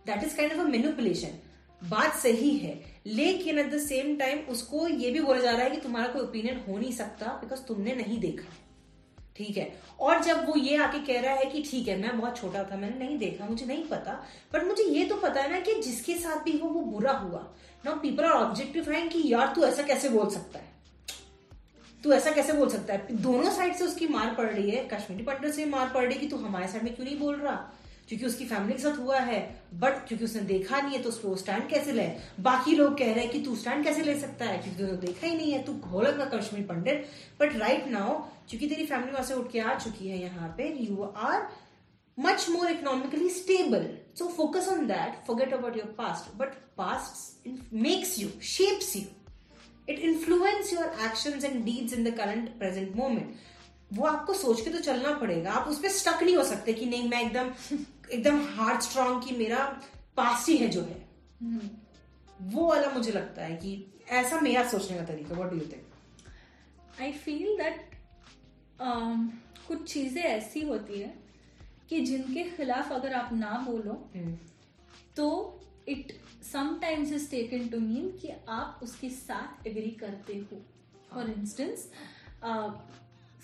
That is kind of a manipulation बात सही है, लेकिन एट द सेम टाइम उसको ये भी बोला जा रहा है कि तुम्हारा कोई ओपिनियन हो नहीं सकता बिकॉज़ तुमने नहीं देखा। ठीक है। और जब वो ये आके कह रहा है कि ठीक है, मैं बहुत छोटा था, मैंने नहीं देखा, मुझे नहीं पता बट मुझे ये तो पता है ना कि जिसके साथ भी हो, वो बुरा हुआ। ना पीपल आर ऑब्जेक्टिफाइंग कि यार तू ऐसा कैसे बोल सकता है? तू ऐसा कैसे बोल सकता है? दोनों साइड से उसकी मार पड़ रही है, कश्मीरी पंडित से मार पड़ रही है कि तू हमारे साइड में क्यों नहीं बोल रहा? क्योंकि उसकी फैमिली के साथ हुआ है बट क्योंकि उसने देखा नहीं है तो उसको स्टैंड कैसे ले? बाकी लोग कह रहे हैं कि तू स्टैंड कैसे ले सकता है? क्योंकि तूने देखा ही नहीं है, तू घोलक का Kashmir Pandit but right now क्योंकि तेरी फैमिली वहाँ से उठ के आ चुकी है यहाँ पे you are much more economically stable so focus on that forget about your past but past makes you shapes you it influence your action and deeds in the current present moment वो आपको सोच के तो चलना पड़ेगा। आप उस स्टक नहीं हो सकते कि नहीं मैं एकदम एकदम हार्ड स्ट्रांग की मेरा पास ही है जो है। वो वाला मुझे लगता है कि ऐसा मेरा सोचने का तरीका। What do you think I feel that कुछ चीज़ें ऐसी होती है कि जिनके खिलाफ अगर आप ना बोलो hmm. तो it sometimes is taken to mean कि आप उसके साथ एग्री करते हो for instance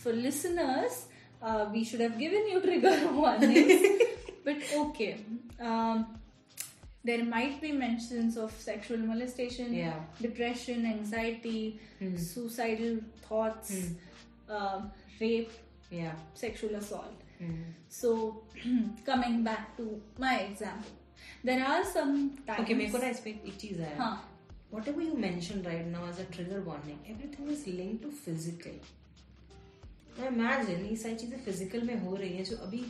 for listeners, uh, we should have given you trigger warnings. but. Um, there might be mentions of sexual molestation, yeah. depression, anxiety, mm. suicidal thoughts, mm. uh, rape या sexual assault so coming back to my example there are some right now as a trigger warning everything is link to physical imagine ये सारी चीज़ें फ़िज़िकल में हो रही है जो अभी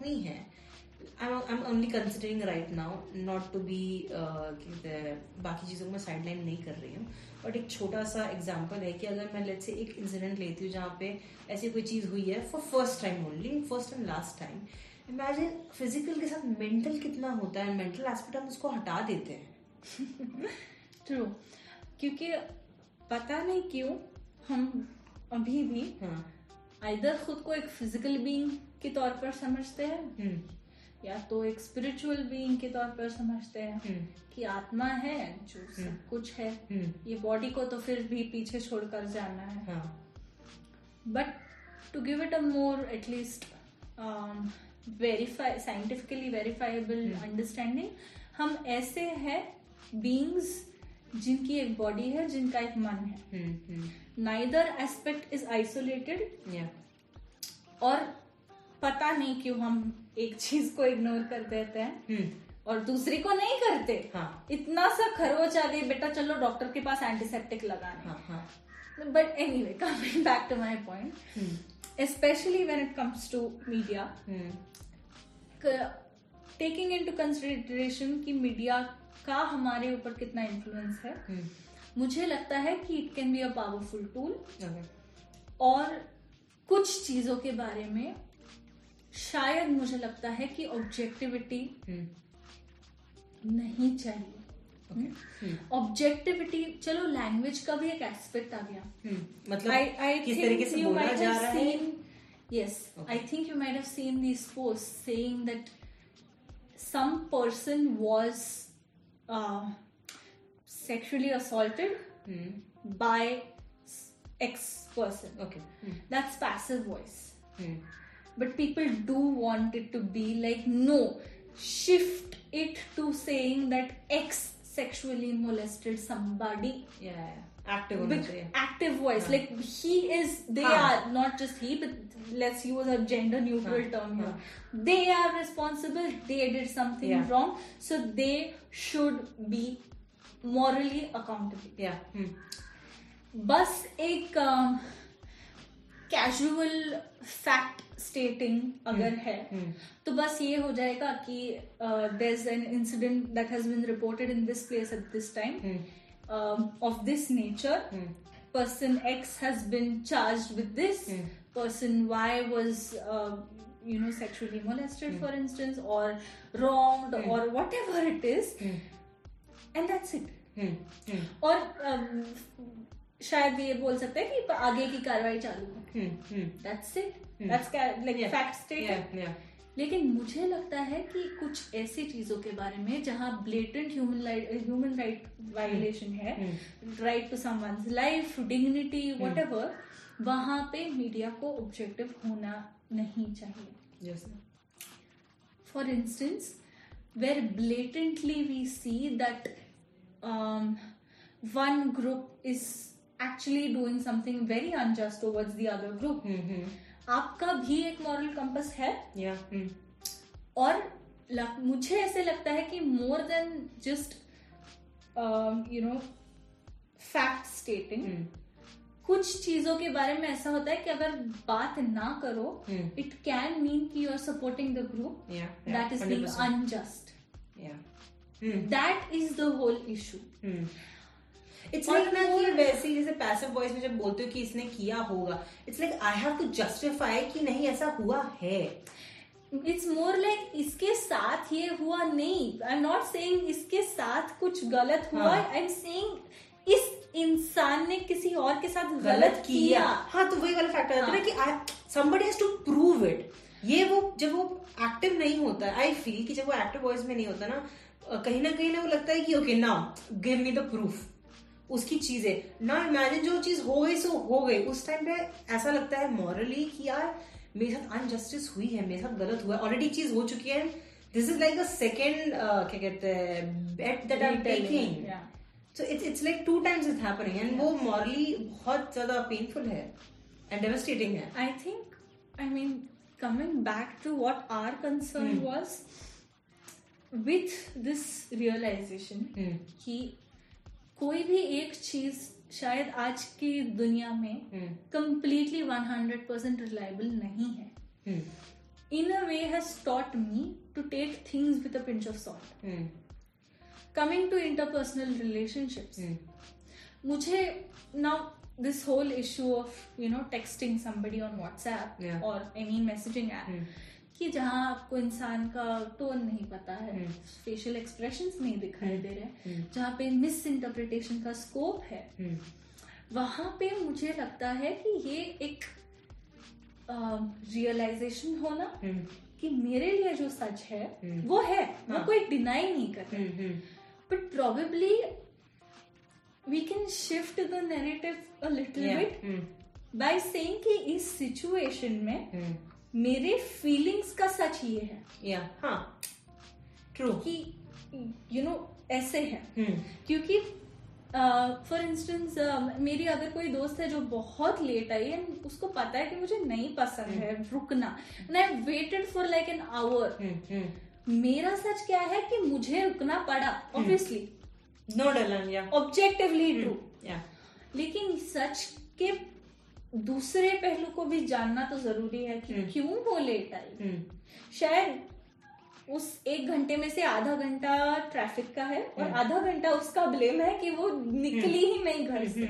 हुई है। I am only considering right now not to be बाकी चीज़ों को मैं साइड लाइन नहीं कर रही हूँ। बट एक छोटा सा एग्ज़ाम्पल है कि अगर मैं लेट से एक इंसिडेंट लेती हूँ जहाँ पे ऐसी कोई चीज़ हुई है for first time only first and last time imagine physical के साथ मेंटल कितना होता है मेंटल एस्पेक्ट हम उसको हटा देते हैं ट्रू क्योंकि पता नहीं क्यों हम अभी भी हाँ. आइदर खुद को एक फ़िज़िकल बींग के तौर पर समझते हैं हम्म। या तो एक स्पिरिचुअल बीइंग के तौर पर समझते हैं हम्म। कि आत्मा है जो सब हम्म। कुछ है ये बॉडी को तो फिर भी पीछे छोड़कर जाना है। But to give it a more at least verify scientifically verifiable understanding हम ऐसे हैं बींग्स जिनकी एक बॉडी है जिनका एक मन है। नाइदर एस्पेक्ट इज़ आइसोलेटेड और पता नहीं क्यों हम एक चीज़ को इग्नोर कर देते हैं। hmm. और दूसरी को नहीं करते। हाँ. इतना सा खरोच आ गई बेटा चलो डॉक्टर के पास एंटीसेप्टिक लगाने। But anyway coming back to my point specially when it comes to media taking into consideration की मीडिया का हमारे ऊपर कितना इन्फ्लुएंस है hmm. मुझे लगता है कि it can be a powerful tool और कुछ चीज़ों के बारे में शायद मुझे लगता है कि ऑब्जेक्टिविटी हम्म। नहीं चाहिए। Objectivity okay. hmm. चलो लैंग्वेज का भी एक एस्पेक्ट आ गया। hmm. मतलब I, I किस तरीके से बोला जा was assaulted by X person okay that's passive voice But people do want it to be like, no, shift it to saying that X sexually molested somebody या एक्टिव होना big चाहिए active voice हाँ. like he is they हाँ. are not just he but let's use a gender neutral हाँ, term here हाँ. they are responsible they did something Yeah. wrong so they should be morally accountable या हम्म बस एक कैजुअल फैक्ट स्टेटिंग अगर हम्म, है हम्म। तो बस ये हो जाएगा कि there an incident that has been reported in this place at this time of this nature person X has been charge with this person Y was you know sexually molested for instance और रॉन्ग और whatever it is and that's it और शायद ये बोल सकते हैं कि आगे की कार्रवाई चालू है। That's it. That's like fact लेकिन मुझे लगता है कि कुछ ऐसी चीज़ों के बारे में जहाँ blatant human human right violation है right to someone's life dignity whatever वहाँ पे मीडिया को ऑब्जेक्टिव होना नहीं चाहिए। For instance where blatantly we see that one group one group is actually doing something very unjust towards the other group. Hmm आपका भी एक मॉरल कंपस है? या हम्म और लग, मुझे ऐसे लगता है कि more than just you know fact stating कुछ चीज़ों के बारे में ऐसा होता है कि अगर बात ना करो इट कैन मीन कि you are supporting the group that is being unjust that is the whole issue it's like ना कि वैसे ही जैसे पैसिव वॉइस में जब बोलते हो कि इसने किया होगा it's like I have to justify कि नहीं ऐसा हुआ है। इट्स मोर लाइक इसके साथ ये हुआ नहीं। आई एम नॉट सेइंग इसके साथ कुछ गलत हुआ. आई एम सेइंग इस इंसान ने किसी और के साथ गलत गलत किया। किया। हाँ तो वही वाला फैक्टर आता है ना हाँ. कि somebody has to prove it ये वो जब वो एक्टिव नहीं होता आई फील कि जब वो एक्टिव वॉइस में नहीं होता ना कहीं ना कहीं ना वो लगता है कि okay now give me the proof उसकी चीज़ें। ना इमेजिन जो चीज़ हो गई सो हो गई। उस टाइम पे ऐसा लगता है मॉरली कि यार मेरे साथ अनजस्टिस हुई है मेरे साथ गलत हुआ है। ऑलरेडी चीज़ हो चुकी है। This is like the second क्या कहते हैं bet that I am taking. So it's it's like two times is happening and वो मॉरली बहुत ज़्यादा पेनफुल है एंड डेवस्टेटिंग है। I think, I mean, coming back to what our concern Hmm. was with this realization hmm कि कोई भी एक चीज़ शायद आज की दुनिया में completely one hundred percent reliable नहीं है। In a way has taught me to take things with a pinch of salt coming to interpersonal relationship मुझे now this whole issue of you know texting somebody on WhatsApp और एनी मैसेजिंग एप कि जहाँ आपको इंसान का टोन नहीं पता है हम्म। फेशियल एक्सप्रेशंस नहीं दिखाई दे रहे हम्म। जहाँ पे मिस इंटरप्रिटेशन का स्कोप है हम्म वहाँ पे मुझे लगता है कि ये एक रियलाइजेशन होना हम्म कि मेरे लिए जो सच है हम्म। वो है वो हाँ। कोई डिनाई नहीं कर रहा हम्म but probably we can shift the narrative a little. Bit hmm by saying कि इस सिचुएशन में हम्म मेरे फीलिंग्स का सच ये है। या हाँ। ट्रू कि यू नो ऐसे है। हम्म क्योंकि फॉर इंस्टेंस मेरी अगर कोई दोस्त है जो बहुत लेट आई एंड उसको पता है कि मुझे नहीं पसंद है रुकना। And I waited for like an hour मेरा सच क्या है कि मुझे रुकना पड़ा ऑब्वियसली नो डलन या ऑब्जेक्टिवली ट्रू या लेकिन सच के दूसरे पहलू को भी जानना तो ज़रूरी है कि हम्म। क्यों वो लेट आई? हम्म। शायद उस एक घंटे में से आधा घंटा ट्रैफ़िक का है और हम्म। आधा घंटा उसका ब्लेम है कि वो निकली ही नहीं घर से।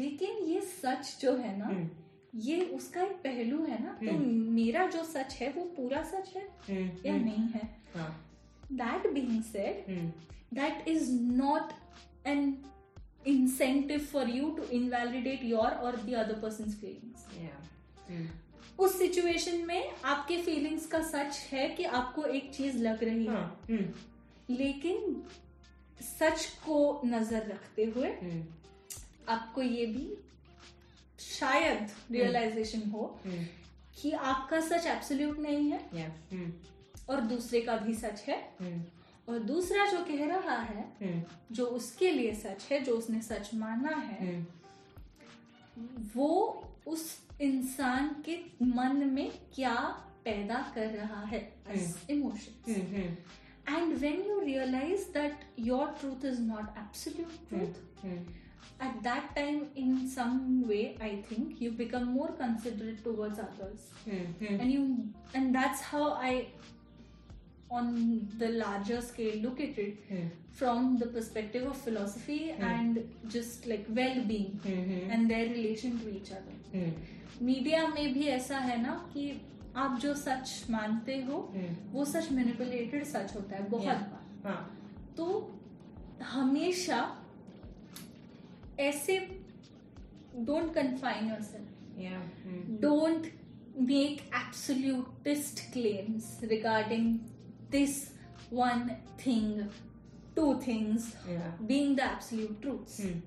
लेकिन ये सच जो है ना ये उसका एक पहलू है ना तो। मेरा जो सच है वो पूरा सच है या नहीं है? That being said that is not an incentive for you to invalidate your or the other person's feelings. Yeah, hmm, उस सिचुएशन में आपके फीलिंग्स का सच है कि आपको एक चीज़ लग रही है। हाँ, हम्म, लेकिन सच को नज़र रखते हुए हम्म, आपको ये भी शायद रियलाइजेशन हो हम्म, कि आपका सच एब्सोल्यूट नहीं है yeah, हम्म, और दूसरे का भी सच है। हम्म, और दूसरा जो कह रहा है जो उसके लिए सच है जो उसने सच माना है वो उस इंसान के मन में क्या पैदा कर रहा है? Emotion and when you realise that your truth is not absolute truth at that time in some way i think you become more considerate towards others. Hmm, hmm, and you and that's how i on the larger scale look at it hmm, from the perspective of philosophy and just like well-being hmm, and their relation to each other hmm, media में भी ऐसा है ना कि आप जो सच मानते हो हम्म, वो सच मैनिपुलेटेड सच होता है बहुत Yeah. बार हाँ, तो हमेशा ऐसे don't confine yourself hmm, don't make absolutist claims regarding this one thing, two things yeah, being the absolute truths, hmm,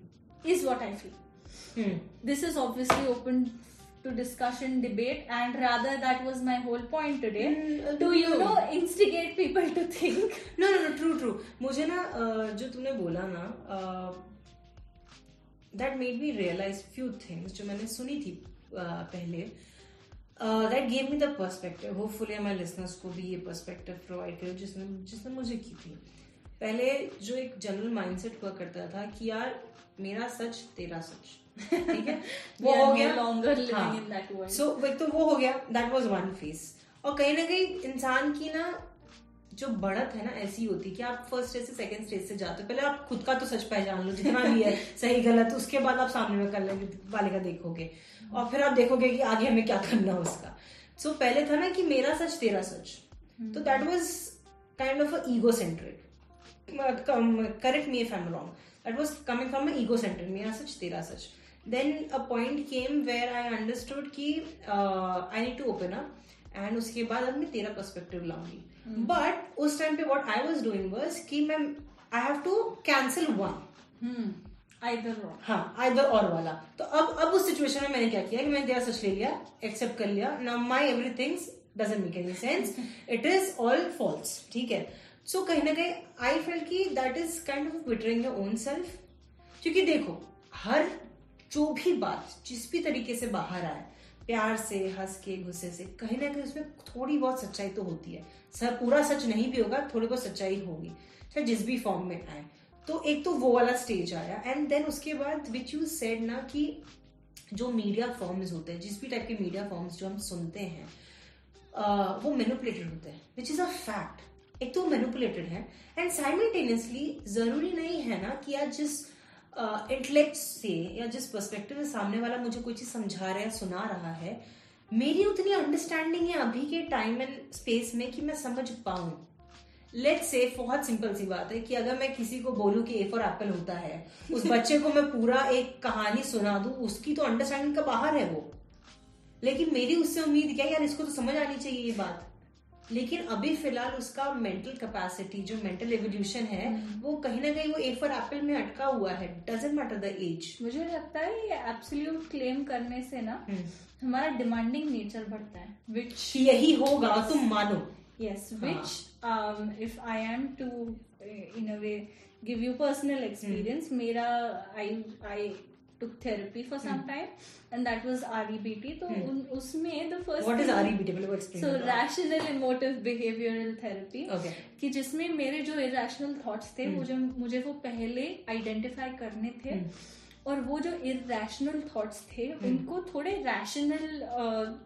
is what I feel. Hmm, This is obviously open to discussion, debate, and rather that was my whole point today. Mm, to, you know, instigate people to think. No no no true true मुझे ना अ, जो तुमने बोला ना that made me realise few things जो मैंने सुनी थी अ, पहले that gave me the perspective hopefully हमारे लिसनर्स को भी ये पर्सपेक्टिव प्रोवाइड करो जिसने जिसने मुझे की थी। पहले जो एक जनरल माइंडसेट हुआ करता था कि यार मेरा सच तेरा सच। ठीक है? वो हो गया। लॉन्गर living हाँ. सो तो वो हो गया। दैट वाज वन फेस और कहीं ना कहीं इंसान की ना जो बढ़त है ना ऐसी होती है कि आप फ़र्स्ट स्टेज से सेकंड स्टेज से जाते हो। पहले आप खुद का तो सच पहचान लो जितना भी है सही गलत उसके बाद आप सामने में कर वाले का देखोगे। और फिर आप देखोगे कि आगे हमें क्या करना है उसका। सो so, पहले था ना कि मेरा सच तेरा सच। तो that was kind of a ego centric correct me if I am wrong that was coming from ego centric मेरा सच तेरा सच। Then a point came where I understood कि I need to open up and उसके बाद अब मैं तेरा पर्सपेक्टिव लाऊँगी। बट उस टाइम पे what I was doing was कि मैं I have to cancel one Hmm. हाँ आइदर और वाला। तो अब अब उस सिचुएशन में मैंने क्या किया कि मैंने तेरा सच ले लिया एक्सेप्ट कर लिया। Now my everything doesn't make any sense it is all false ठीक है? सो कहीं ना कहीं आई फील कि that is kind of bittering your own self क्योंकि देखो हर जो भी बात जिस भी तरीके से बाहर आए प्यार से हंस के गुस्से से कहीं ना कहीं उसमें थोड़ी बहुत सच्चाई तो होती है। सर पूरा सच नहीं भी होगा थोड़ी बहुत सच्चाई होगी चाहे जिस भी फॉर्म में आए। तो एक तो वो वाला स्टेज आया एंड देन उसके बाद विच यू सेड ना कि जो मीडिया फॉर्म्स होते हैं जिस भी टाइप के मीडिया फॉर्म्स जो हम सुनते हैं uh, वो मैनिपुलेटेड होते हैं विच इज़ अ फैक्ट एक तो मैनिपुलेटेड है एंड साइमल्टेनियसली ज़रूरी नहीं है ना कि आज जिस इंटेलेक्ट से या जिस पर्सपेक्टिव से सामने वाला मुझे कोई चीज़ समझा रहा है सुना रहा है मेरी उतनी अंडरस्टैंडिंग है अभी के टाइम एंड स्पेस में कि मैं समझ पाऊँ। लेट से बहुत सिंपल सी बात है कि अगर मैं किसी को बोलूँ कि ए फॉर एप्पल होता है उस बच्चे को मैं पूरा एक कहानी सुना दूँ उसकी तो अंडरस्टैंडिंग का बाहर है वो। लेकिन मेरी उससे उम्मीद क्या यार इसको तो समझ आनी चाहिए ये बात। लेकिन अभी फ़िलहाल उसका मेंटल कैपेसिटी जो मेंटल एवोल्यूशन है वो कहीं ना कहीं वो ए फॉर एप्पल में अटका हुआ है। डजेंट मैटर द एज मुझे लगता है ये एब्सोल्यूट क्लेम करने से ना हमारा डिमांडिंग नेचर बढ़ता है विच यही होगा तुम मानो। Yes which um if i am to uh, in a way give you personal experience mera i i took therapy for some hmm. time and that was rebt तो उन उसमें the first is thing- REBT मतलब explain so rational emotive behavioral therapy. Okay कि जिसमें मेरे जो इरेशनल थॉट्स थे वो जो मुझे वो पहले आइडेंटिफाई करने थे और वो जो इरेशनल थॉट्स थे उनको थोड़े रैशनल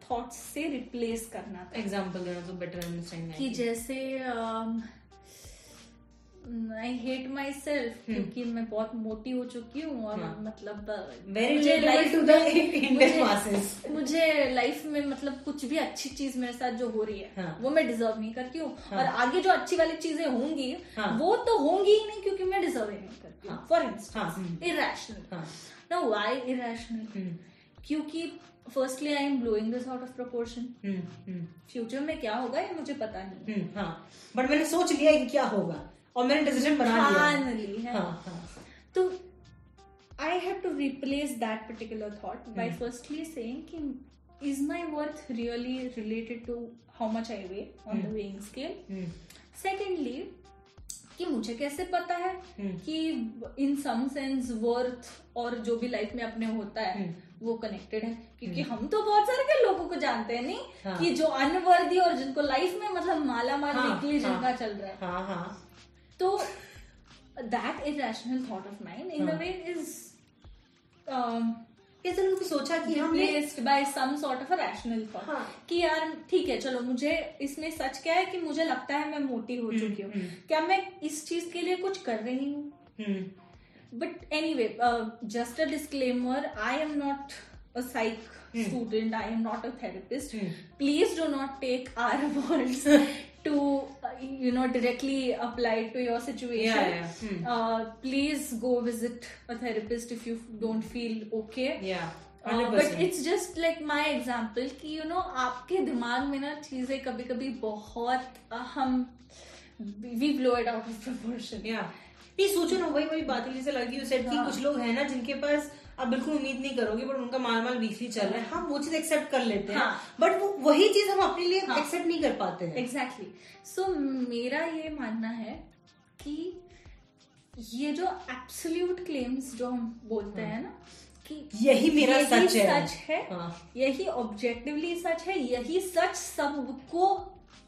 थॉट्स से रिप्लेस करना था। एग्जांपल देना तो बेटर अंडरस्टैंड कि जैसे अम, आई हेट माई सेल्फ। क्योंकि मैं बहुत मोटी हो चुकी हूँ और हाँ। मतलब मुझे रिलेटेबल life टू द में- इंडियन मुझे- मुझे लाइफ में मतलब कुछ भी अच्छी चीज़ मेरे साथ जो हो रही है हाँ। वो मैं डिजर्व नहीं करती हूँ हाँ। और आगे जो अच्छी वाली चीज़ें होंगी हाँ। वो तो होंगी ही नहीं क्योंकि मैं डिजर्व ही नहीं करती हाँ। फॉर हाँ, इंस्टेंस। इरेशनल हाँ नो व्हाई इरेशनल हम्म, क्योंकि firstly I am blowing this out of proportion future में क्या होगा ये मुझे पता नहीं हम्म, हाँ बट मैंने सोच लिया कि क्या होगा और मैंने डिसीज़न बना लिया है। है तो I have to replace that particular thought by Hmm. firstly saying कि is my worth really related to how much I weigh on the Hmm. weighing scale? हम्म, कि मुझे कैसे पता है हम्म, कि इन सम सेंस वर्थ और जो भी लाइफ में अपने होता है हम्म। वो कनेक्टेड है क्योंकि hmm. हम तो बहुत सारे के लोगों को जानते हैं नहीं हाँ। कि जो अनवर्दी और जिनको लाइफ में मतलब माला माल हाँ, वीकली हाँ। जिनका चल रहा है हाँ हाँ तो that is rational thought of mind in the way is कैसे लोगों सोचा कि हमने by some sort of a rational thought कि यार ठीक है चलो मुझे इसमें सच क्या है कि मुझे लगता है मैं मोटी हो हम्म, चुकी हूँ। हम्म। क्या मैं इस चीज़ के लिए कुछ कर रही हूँ? But anyway just a disclaimer I am not a psych student I am not a therapist please do not take our word to uh, you know directly apply to your situation Yeah, yeah. Hmm. uh, please go visit a therapist if you don't feel okay yeah but 100%. It's just like my example कि यू नो आपके दिमाग में ना चीज़ें कभी कभी बहुत uh, हम we blow it out of proportion या नहीं सोचो ना वही वही बात है जैसे लगी यू सेड कि हाँ। कुछ लोग हैं ना जिनके पास आप बिल्कुल उम्मीद नहीं करोगे बट उनका माल माल वीकली चल रहा है। हम वो चीज़ एक्सेप्ट कर लेते हैं। हाँ। बट वो वही चीज़ हम अपने लिए हाँ। एक्सेप्ट नहीं कर पाते हैं। एग्जैक्टली सो मेरा ये मानना है कि ये जो एब्सोल्यूट क्लेम्स जो हम बोलते हैं ना कि यही मेरा यही सच है। सच है हाँ। यही ऑब्जेक्टिवली सच है यही सच सबको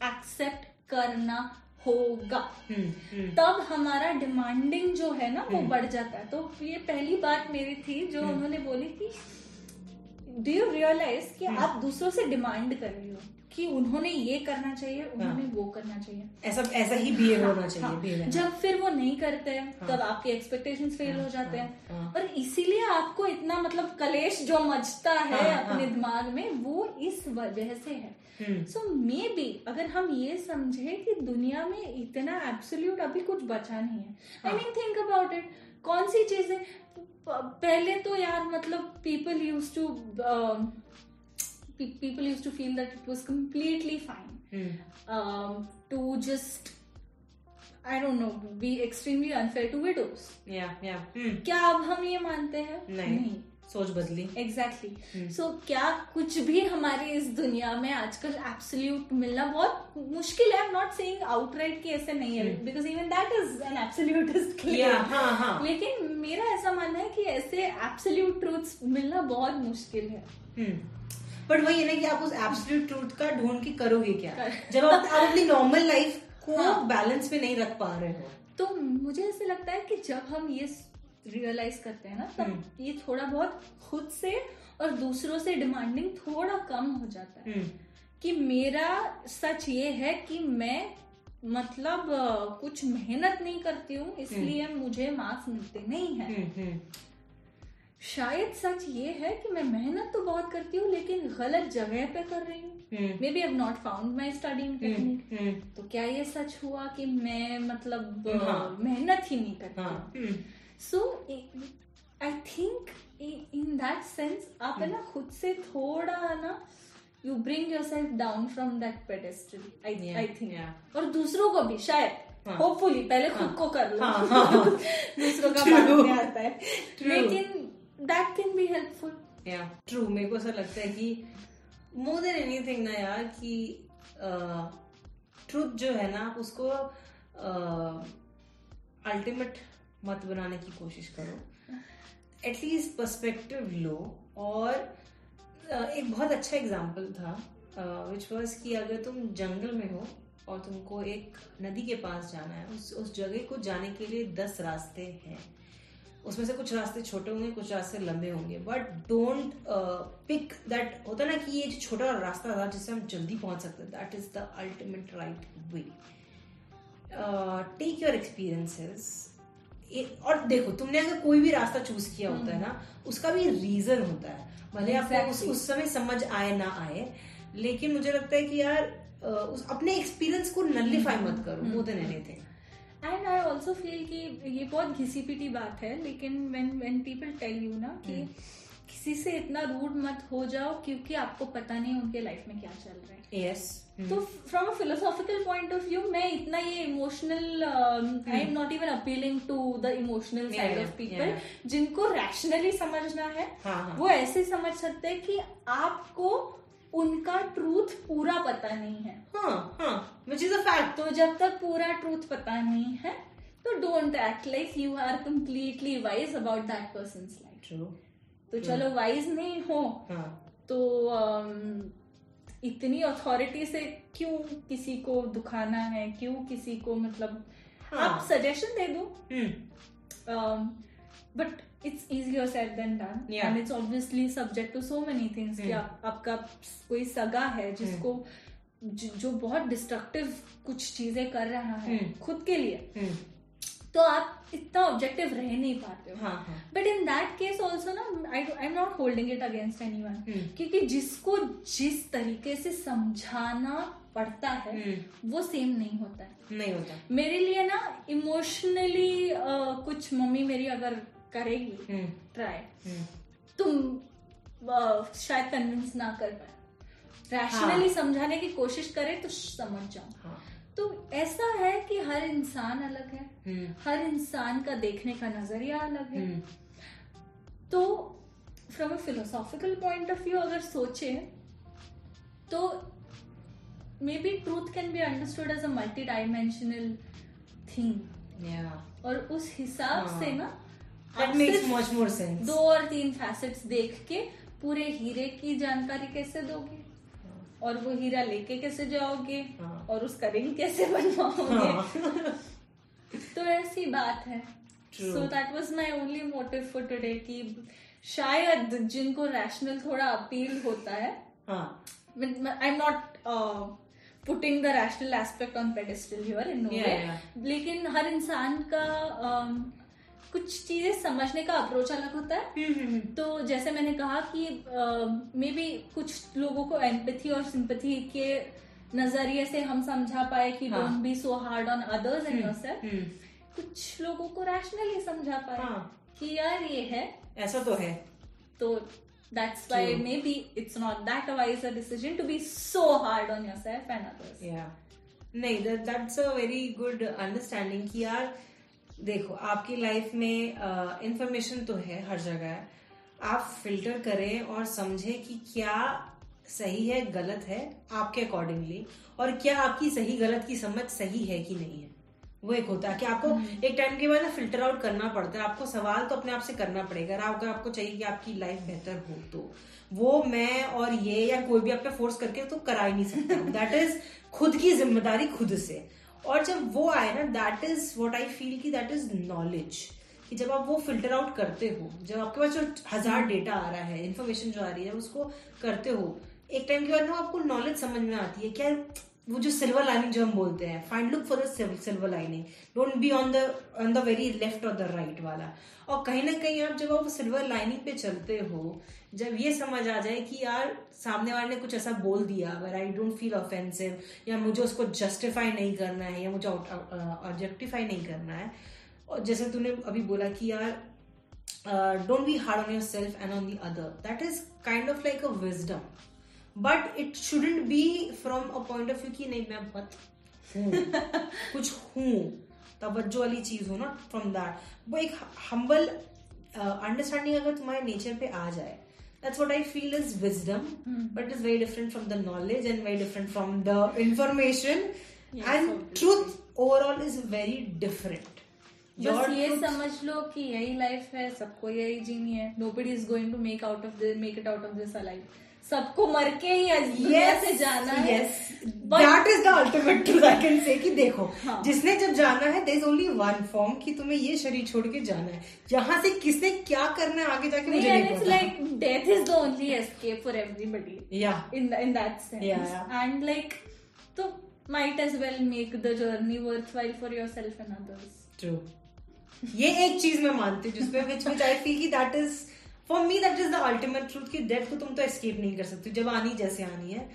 एक्सेप्ट करना होगा हम्म, हम्म, तब हमारा डिमांडिंग जो है ना वो हम्म। बढ़ जाता है तो ये पहली बात मेरी थी जो। उन्होंने बोली कि डू यू रियलाइज़ कि हम्म। आप दूसरों से डिमांड कर रही हो कि उन्होंने ये करना चाहिए उन्होंने वो करना चाहिए ऐसा ऐसा ही बिहेव होना चाहिए हाँ, जब फिर वो नहीं करते हैं हाँ। तब आपके एक्सपेक्टेशन फेल हो जाते हैं हाँ, हाँ। और इसीलिए आपको इतना मतलब कलेश जो मचता है हाँ, अपने हाँ। दिमाग में वो इस वजह से है सो मे बी अगर हम ये समझे कि दुनिया में इतना एब्सोल्यूट अभी कुछ बचा नहीं है आई हाँ। मीन थिंक अबाउट इट कौन सी चीज़ें पहले तो यार मतलब people use to people use to feel that it was completely fine to just I don't know be extremely unfair to widows क्या अब हम ये मानते हैं? नहीं. नहीं। सोच बदली। एग्जैक्टली हम्म। सो so, क्या कुछ भी हमारी इस दुनिया में आजकल एब्सोल्यूट मिलना बहुत मुश्किल है। नॉट सेइंग आउटराइट कि ऐसे नहीं है हम्म। Because even that is an absolutist हाँ हाँ। लेकिन मेरा ऐसा मानना है कि ऐसे एब्सोल्यूट ट्रूथ्स मिलना बहुत मुश्किल है। बट वही है ना कि आप उस एब्सोल्यूट ट्रूथ का ढूंढ के करोगे क्या? जब आप अपनी नॉर्मल लाइफ को हाँ। बैलेंस में नहीं रख पा रहे हो। तो मुझे ऐसे लगता है कि जब हम ये रियलाइज़ करते हैं ना तब हम्म। ये थोड़ा बहुत खुद से और दूसरों से डिमांडिंग थोड़ा कम हो जाता है। हम्म, कि मेरा सच ये है कि मैं मतलब कुछ मेहनत नहीं करती हूँ इसलिए मुझे मार्क्स मिलते नहीं है। हम्म, हम्म, शायद सच ये है कि मैं मेहनत तो बहुत करती हूँ लेकिन गलत जगह पे कर रही हूँ। हम्म, maybe I not found my studying technique hmm, hmm, तो क्या ये सच हुआ कि मैं मतलब हाँ। मेहनत ही नहीं करती हाँ? हम्म, so I think in that sense आप है ना खुद से थोड़ा ना you bring yourself down from that pedestal I I think और दूसरों को भी शायद हाँ. होपफुली पहले खुद हाँ. को कर लो हाँ, हाँ, हाँ. दूसरों का. बाद में आता है. लेकिन दैट कैन बी हेल्पफुल या ट्रू मेरे को ऐसा लगता है कि मोर देन एनीथिंग ना यार कि ट्रुथ जो है ना उसको अल्टीमेट मत बनाने की कोशिश करो। एटलीस्ट पर्सपेक्टिव लो। और एक बहुत अच्छा एग्ज़ाम्पल था विच वॉज़ कि अगर तुम जंगल में हो और तुमको एक नदी के पास जाना है, उस उस जगह को जाने के लिए दस रास्ते हैं। उसमें से कुछ रास्ते छोटे होंगे, कुछ रास्ते लंबे होंगे। बट डोंट पिक दैट होता ना कि ये जो छोटा रास्ता था जिससे हम जल्दी पहुँच सकते that is the ultimate right way take your experiences और देखो तुमने अगर कोई भी रास्ता चूज़ किया होता है ना उसका भी रीजन होता है भले exactly. आपको उस, उस समय समझ आए ना आए लेकिन मुझे लगता है कि यार उस अपने एक्सपीरियंस को नलिफाई मत करो more than anything and I also feel कि ये बहुत घिसी पिटी बात है लेकिन when when people tell you ना कि hmm. किसी से इतना रूड मत हो जाओ क्योंकि आपको पता नहीं उनके लाइफ में क्या चल रहा है यस yes. Hmm. तो from a philosophical point of view मैं इतना ये emotional I am not even appealing to the emotional side of people जिनको रैशनली समझना है हाँ, हाँ. वो ऐसे समझ सकते हैं कि आपको उनका ट्रूथ पूरा पता नहीं है हाँ, हाँ, which is a fact. तो जब तक पूरा ट्रूथ पता नहीं है तो don't act like you are completely wise about that person life तो चलो वाइज नहीं हो हाँ. तो um, इतनी अथॉरिटी से क्यों किसी को दुखाना है क्यों किसी को मतलब हाँ. आप सजेशन दे दो but it's it's easier said than done yeah. and it's obviously subject to so many mm. कि आप, आपका कोई सगा है जिसको mm. जो बहुत डिस्ट्रक्टिव कुछ चीज़ें कर रहा है mm. खुद के लिए mm. तो आप इतना ऑब्जेक्टिव रह नहीं पाते हो but in that case also ना I I am not holding it against anyone क्योंकि जिसको जिस तरीके से समझाना पड़ता है hmm. वो सेम नहीं होता है नहीं होता मेरे लिए ना इमोशनली uh, कुछ मम्मी मेरी अगर करेगी ट्राई हम्म। हम्म। तुम शायद कन्विंस ना कर पाए रैशनली हाँ. समझाने की कोशिश करे तो समझ जाओ हाँ. तो ऐसा है कि हर इंसान अलग है हम्म। हर इंसान का देखने का नज़रिया अलग है तो from a philosophical point of view अगर सोचे तो maybe truth can be understood as a multi dimensional thing और उस हिसाब हाँ. से ना. दो और तीन फैसेट्स देख के पूरे हीरे की जानकारी कैसे दोगे। और वो हीरा लेके कैसे जाओगे? हाँ. और उसका रिंग कैसे बनवाओगे? हाँ. तो ऐसी बात है। So that was my only motive for today कि शायद जिनको रैशनल थोड़ा अपील होता है I am not putting the rational aspect on pedestal here in no लेकिन हर इंसान का uh, कुछ चीज़ें समझने का अप्रोच अलग होता है। हम्म, हम्म, हम्म। तो जैसे मैंने कहा कि मे बी कुछ लोगों को एम्पथी और सिंपथी के नज़रिए से हम समझा पाए कि don't be so hard on others and yourself कुछ लोगों को रैशनली समझा पाए हाँ. कि यार ये है। ऐसा तो है। तो that's why maybe it's not that wise a decision to be so hard on yourself and others या नहीं that's a very good understanding कि यार देखो आपकी लाइफ में इंफॉर्मेशन तो है हर जगह। आप फ़िल्टर करें और समझें कि क्या सही है गलत है आपके अकॉर्डिंगली और क्या आपकी सही गलत की समझ सही है कि नहीं है। वो एक होता है कि आपको हम्म। एक टाइम के बाद ना फ़िल्टर आउट करना पड़ता है। आपको सवाल तो अपने आप से करना पड़ेगा। अगर आपको चाहिए कि आपकी लाइफ बेहतर हो तो। वो मैं और ये या कोई भी आप पे फोर्स करके तो करा ही नहीं सकता। दैट इज़ खुद की ज़िम्मेदारी खुद से। और जब वो आए ना that is what I feel की दैट इज़ नॉलेज कि जब आप वो फ़िल्टर आउट करते हो, जब आपके पास जो हज़ार डेटा आ रहा है इन्फॉर्मेशन जो आ रही है उसको करते हो, एक टाइम के बाद ना आपको नॉलेज समझ में आती है क्या वो जो सिल्वर लाइनिंग जो हम बोलते हैं find look for the silver lining don't be on the on the very left और द राइट वाला। और कहीं ना कहीं आप जब आप सिल्वर लाइनिंग पे चलते हो जब ये समझ आ जाए कि यार सामने वाले ने कुछ ऐसा बोल दिया अगर आई डोंट फील ऑफेंसिव या मुझे उसको जस्टिफाई नहीं करना है या मुझे ऑब्जेक्टिफाई नहीं करना है और जैसे तूने अभी बोला कि यार don't be hard on yourself and on the other that is kind of like a wisdom but it shouldn't be from a point of view कि नहीं मैं बहुत कुछ हूँ। तवज्जो वाली चीज़ हो ना फ्रॉम दैट वो एक हम्बल अंडरस्टैंडिंग uh, अगर तुम्हारे नेचर पे आ जाए that's what I feel is wisdom, mm. but it's very different from the knowledge and very different from the information. Yes, and obviously. truth overall is very different. बस ये समझ लो कि यही लाइफ है सबको यही जीनी है nobody is going to make out of make it out of this alive सबको मर के ही yes, से जाना है। That is the ultimate truth I can say कि देखो हाँ. जिसने जब जाना है there is only one form कि तुम्हें ये शरीर छोड़ के जाना है। यहाँ से किसने क्या करना है आगे जाके मुझे नहीं पता। Like death is the only escape for everybody या in in that sense and like तो might as well make the journey worthwhile for yourself and others. True. ये एक चीज़ मैं मानती हूँ जिसमें विच विच आई फील की that is for me that is the ultimate truth कि डेथ को तुम तो एस्केप नहीं कर सकते जब आनी जैसे आनी है।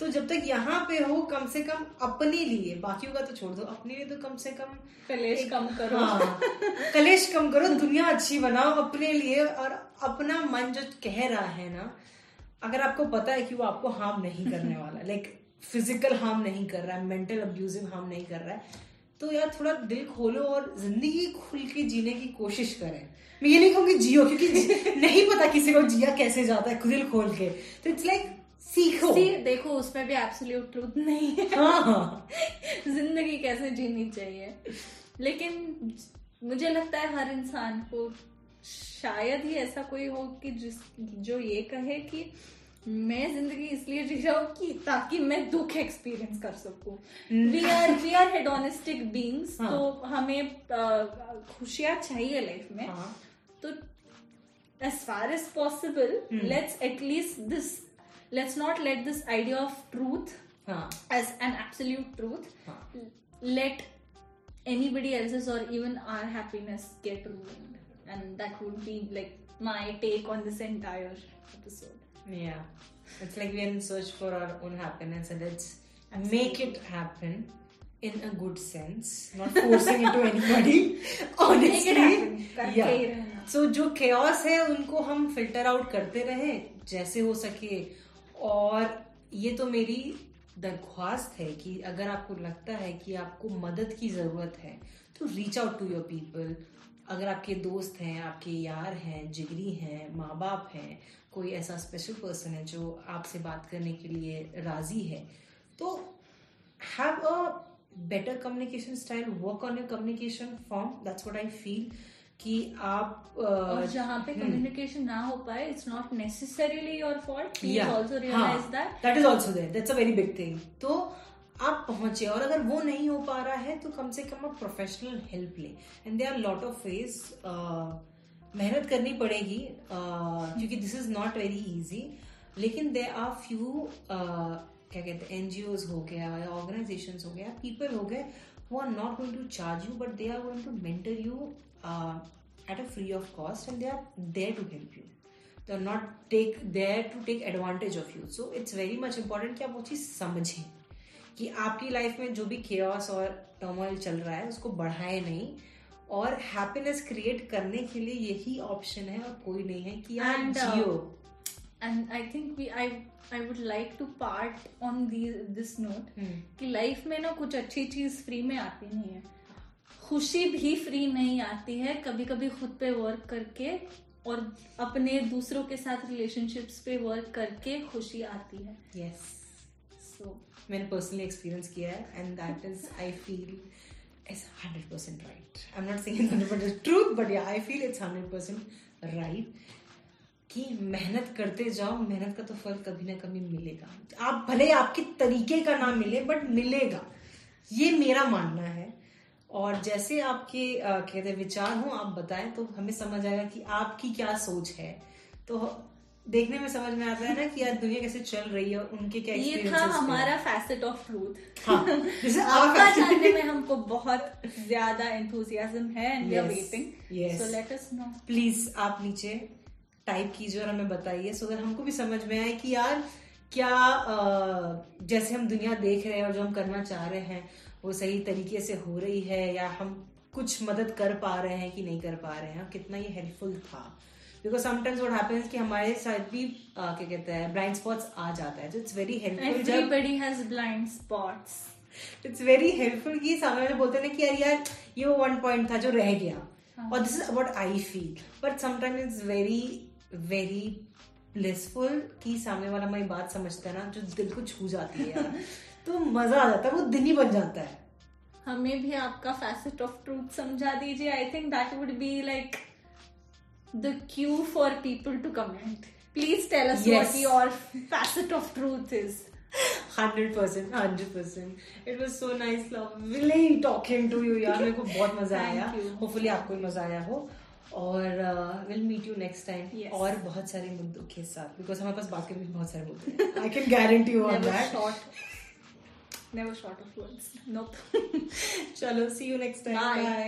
तो जब तक यहाँ पे हो कम से कम अपने लिए बाकियों का तो छोड़ दो अपने लिए तो कम से कम कलेश कम करो। हाँ, कलेश कम करो दुनिया अच्छी बनाओ अपने लिए और अपना मन जो कह रहा है ना अगर आपको पता है कि वो आपको हार्म नहीं करने वाला लाइक फ़िज़िकल हार्म नहीं कर रहा है मेंटल अब्यूजिव हार्म नहीं कर रहा है तो यार थोड़ा दिल खोलो और ज़िंदगी खुल के जीने की कोशिश करें। मैं ये नहीं कहूँगी जियो क्योंकि नहीं पता किसी को जिया कैसे जाता है दिल खोल के। तो इट्स लाइक सीखो। सी, देखो उसमें भी एब्सोल्यूट ट्रूथ नहीं है। हाँ हाँ। ज़िंदगी कैसे जीनी चाहिए? लेकिन मुझे लगता है हर इंसान को शायद ही ऐसा कोई हो कि जिस जो ये कहे कि मैं ज़िंदगी इसलिए जी रहा हूँ कि ताकि मैं दुख एक्सपीरियंस कर सकू। We are we are hedonistic beings तो हमें खुशियाँ चाहिए लाइफ में। हाँ। तो as far as possible let's at least this let's not let this idea of truth as an absolute truth let anybody else's और even our happiness get rule and that would be like my take on this entire episode Yeah. It's like we're in search for our own happiness and let's make it happen in a good sense, not forcing it to anybody. Honestly. Yeah. So जो chaos है उनको हम फ़िल्टर आउट करते रहे जैसे हो सके और ये तो मेरी दरख्वास्त है कि अगर आपको लगता है कि आपको मदद की ज़रूरत है तो reach out to your people अगर आपके दोस्त हैं आपके यार हैं जिगरी हैं माँ बाप हैं कोई ऐसा स्पेशल पर्सन है जो आपसे बात करने के लिए राज़ी है। तो have a better communication style work on your communication form that's what I feel कि आप और जहाँ पे हम्म। कम्युनिकेशन ना हो पाए it's not necessarily your fault please Yeah. Also realize that that is also there that's a very big thing तो आप पहुँचे और अगर वो नहीं हो पा रहा है तो कम से कम आप प्रोफेशनल हेल्प ले। And they are lot of ways मेहनत करनी पड़ेगी क्योंकि this is not very easy लेकिन दे आर फ्यू क्या कहते हैं एनजीओ हो गया ऑर्गेनाइजेशन हो गया पीपल हो गए who are not going to charge you but they are going to mentor you at a free of cost and they are there to help you they are not take there to take advantage of you so it's very much important कि आप वो चीज़ समझें कि आपकी लाइफ में जो भी केयर्स और टर्मोइल चल रहा है, उसको बढ़ाए नहीं। और हैप्पीनेस क्रिएट करने के लिए यही ऑप्शन है और कोई नहीं है कि आप uh, Jio. think we I I would like to part on these this note हम्म, कि लाइफ में ना कुछ अच्छी चीज़ फ्री में आती नहीं है। खुशी भी फ्री नहीं आती है कभी कभी खुद पे वर्क करके और अपने दूसरों के साथ रिलेशनशिप्स पे वर्क करके खुशी आती है। Yes सो मैंने पर्सनली एक्सपीरियंस किया है and that is I feel is hundred percent right I am not saying hundred percent truth but yeah I feel it's hundred percent right कि मेहनत करते जाओ, मेहनत का तो फल कभी ना कभी मिलेगा। आप भले आपके तरीके का ना मिले बट मिलेगा। ये मेरा मानना है। और जैसे आपके कहते विचार हो, आप बताएँ तो हमें समझ आएगा कि आपकी क्या सोच है। तो देखने में समझ में आता है ना कि यार दुनिया कैसे चल रही है और उनके क्या ये था हमारा फैसेट ऑफ़ ट्रूथ आपका जानने में हमको बहुत ज़्यादा एंथुजियाज्म है and we are waiting so let us know please आप नीचे टाइप कीजिए और हमें बताइए। सो अगर हमको भी समझ में आए कि यार क्या जैसे हम दुनिया देख रहे हैं और जो हम करना चाह रहे हैं वो सही तरीके से हो रही है या हम कुछ मदद कर पा रहे हैं कि नहीं कर पा रहे हैं कितना ये हेल्पफुल था। बिकॉज़ समटाइम्स व्हाट हैपेंस कि हमारे साथ भी क्या कहते हैं ब्लाइंड स्पॉट्स आ जाता है इट्स वेरी हेल्पफुल जब has blind spots it's very helpful कि सामने वाले बोलते हैं ना कि यार यार ये वो वन पॉइंट था जो रह गया। हाँ। और this is about I feel but sometime it's very very blissful कि सामने वाला हमारी बात समझता है ना जो दिल को छू जाती है तो मज़ा आ जाता है वो दिन ही बन जाता है। हमें भी आपका फैसेट ऑफ़ ट्रूथ समझा दीजिए। I think that would be like The cue for people to comment please tell us Yes. What your facet of truth is hundred percent hundred percent it was so nice lovely talking to you यार मेरे को बहुत मजा Thank आया you. होपफुली आपको भी मजा आया हो और will meet you next time Yes. और बहुत सारे मुद्दों के साथ बिकॉज हमारे पास बात करने के बहुत सारे मुद्दे I can guarantee you on that short never short of words nope चलो see you next time Bye. Bye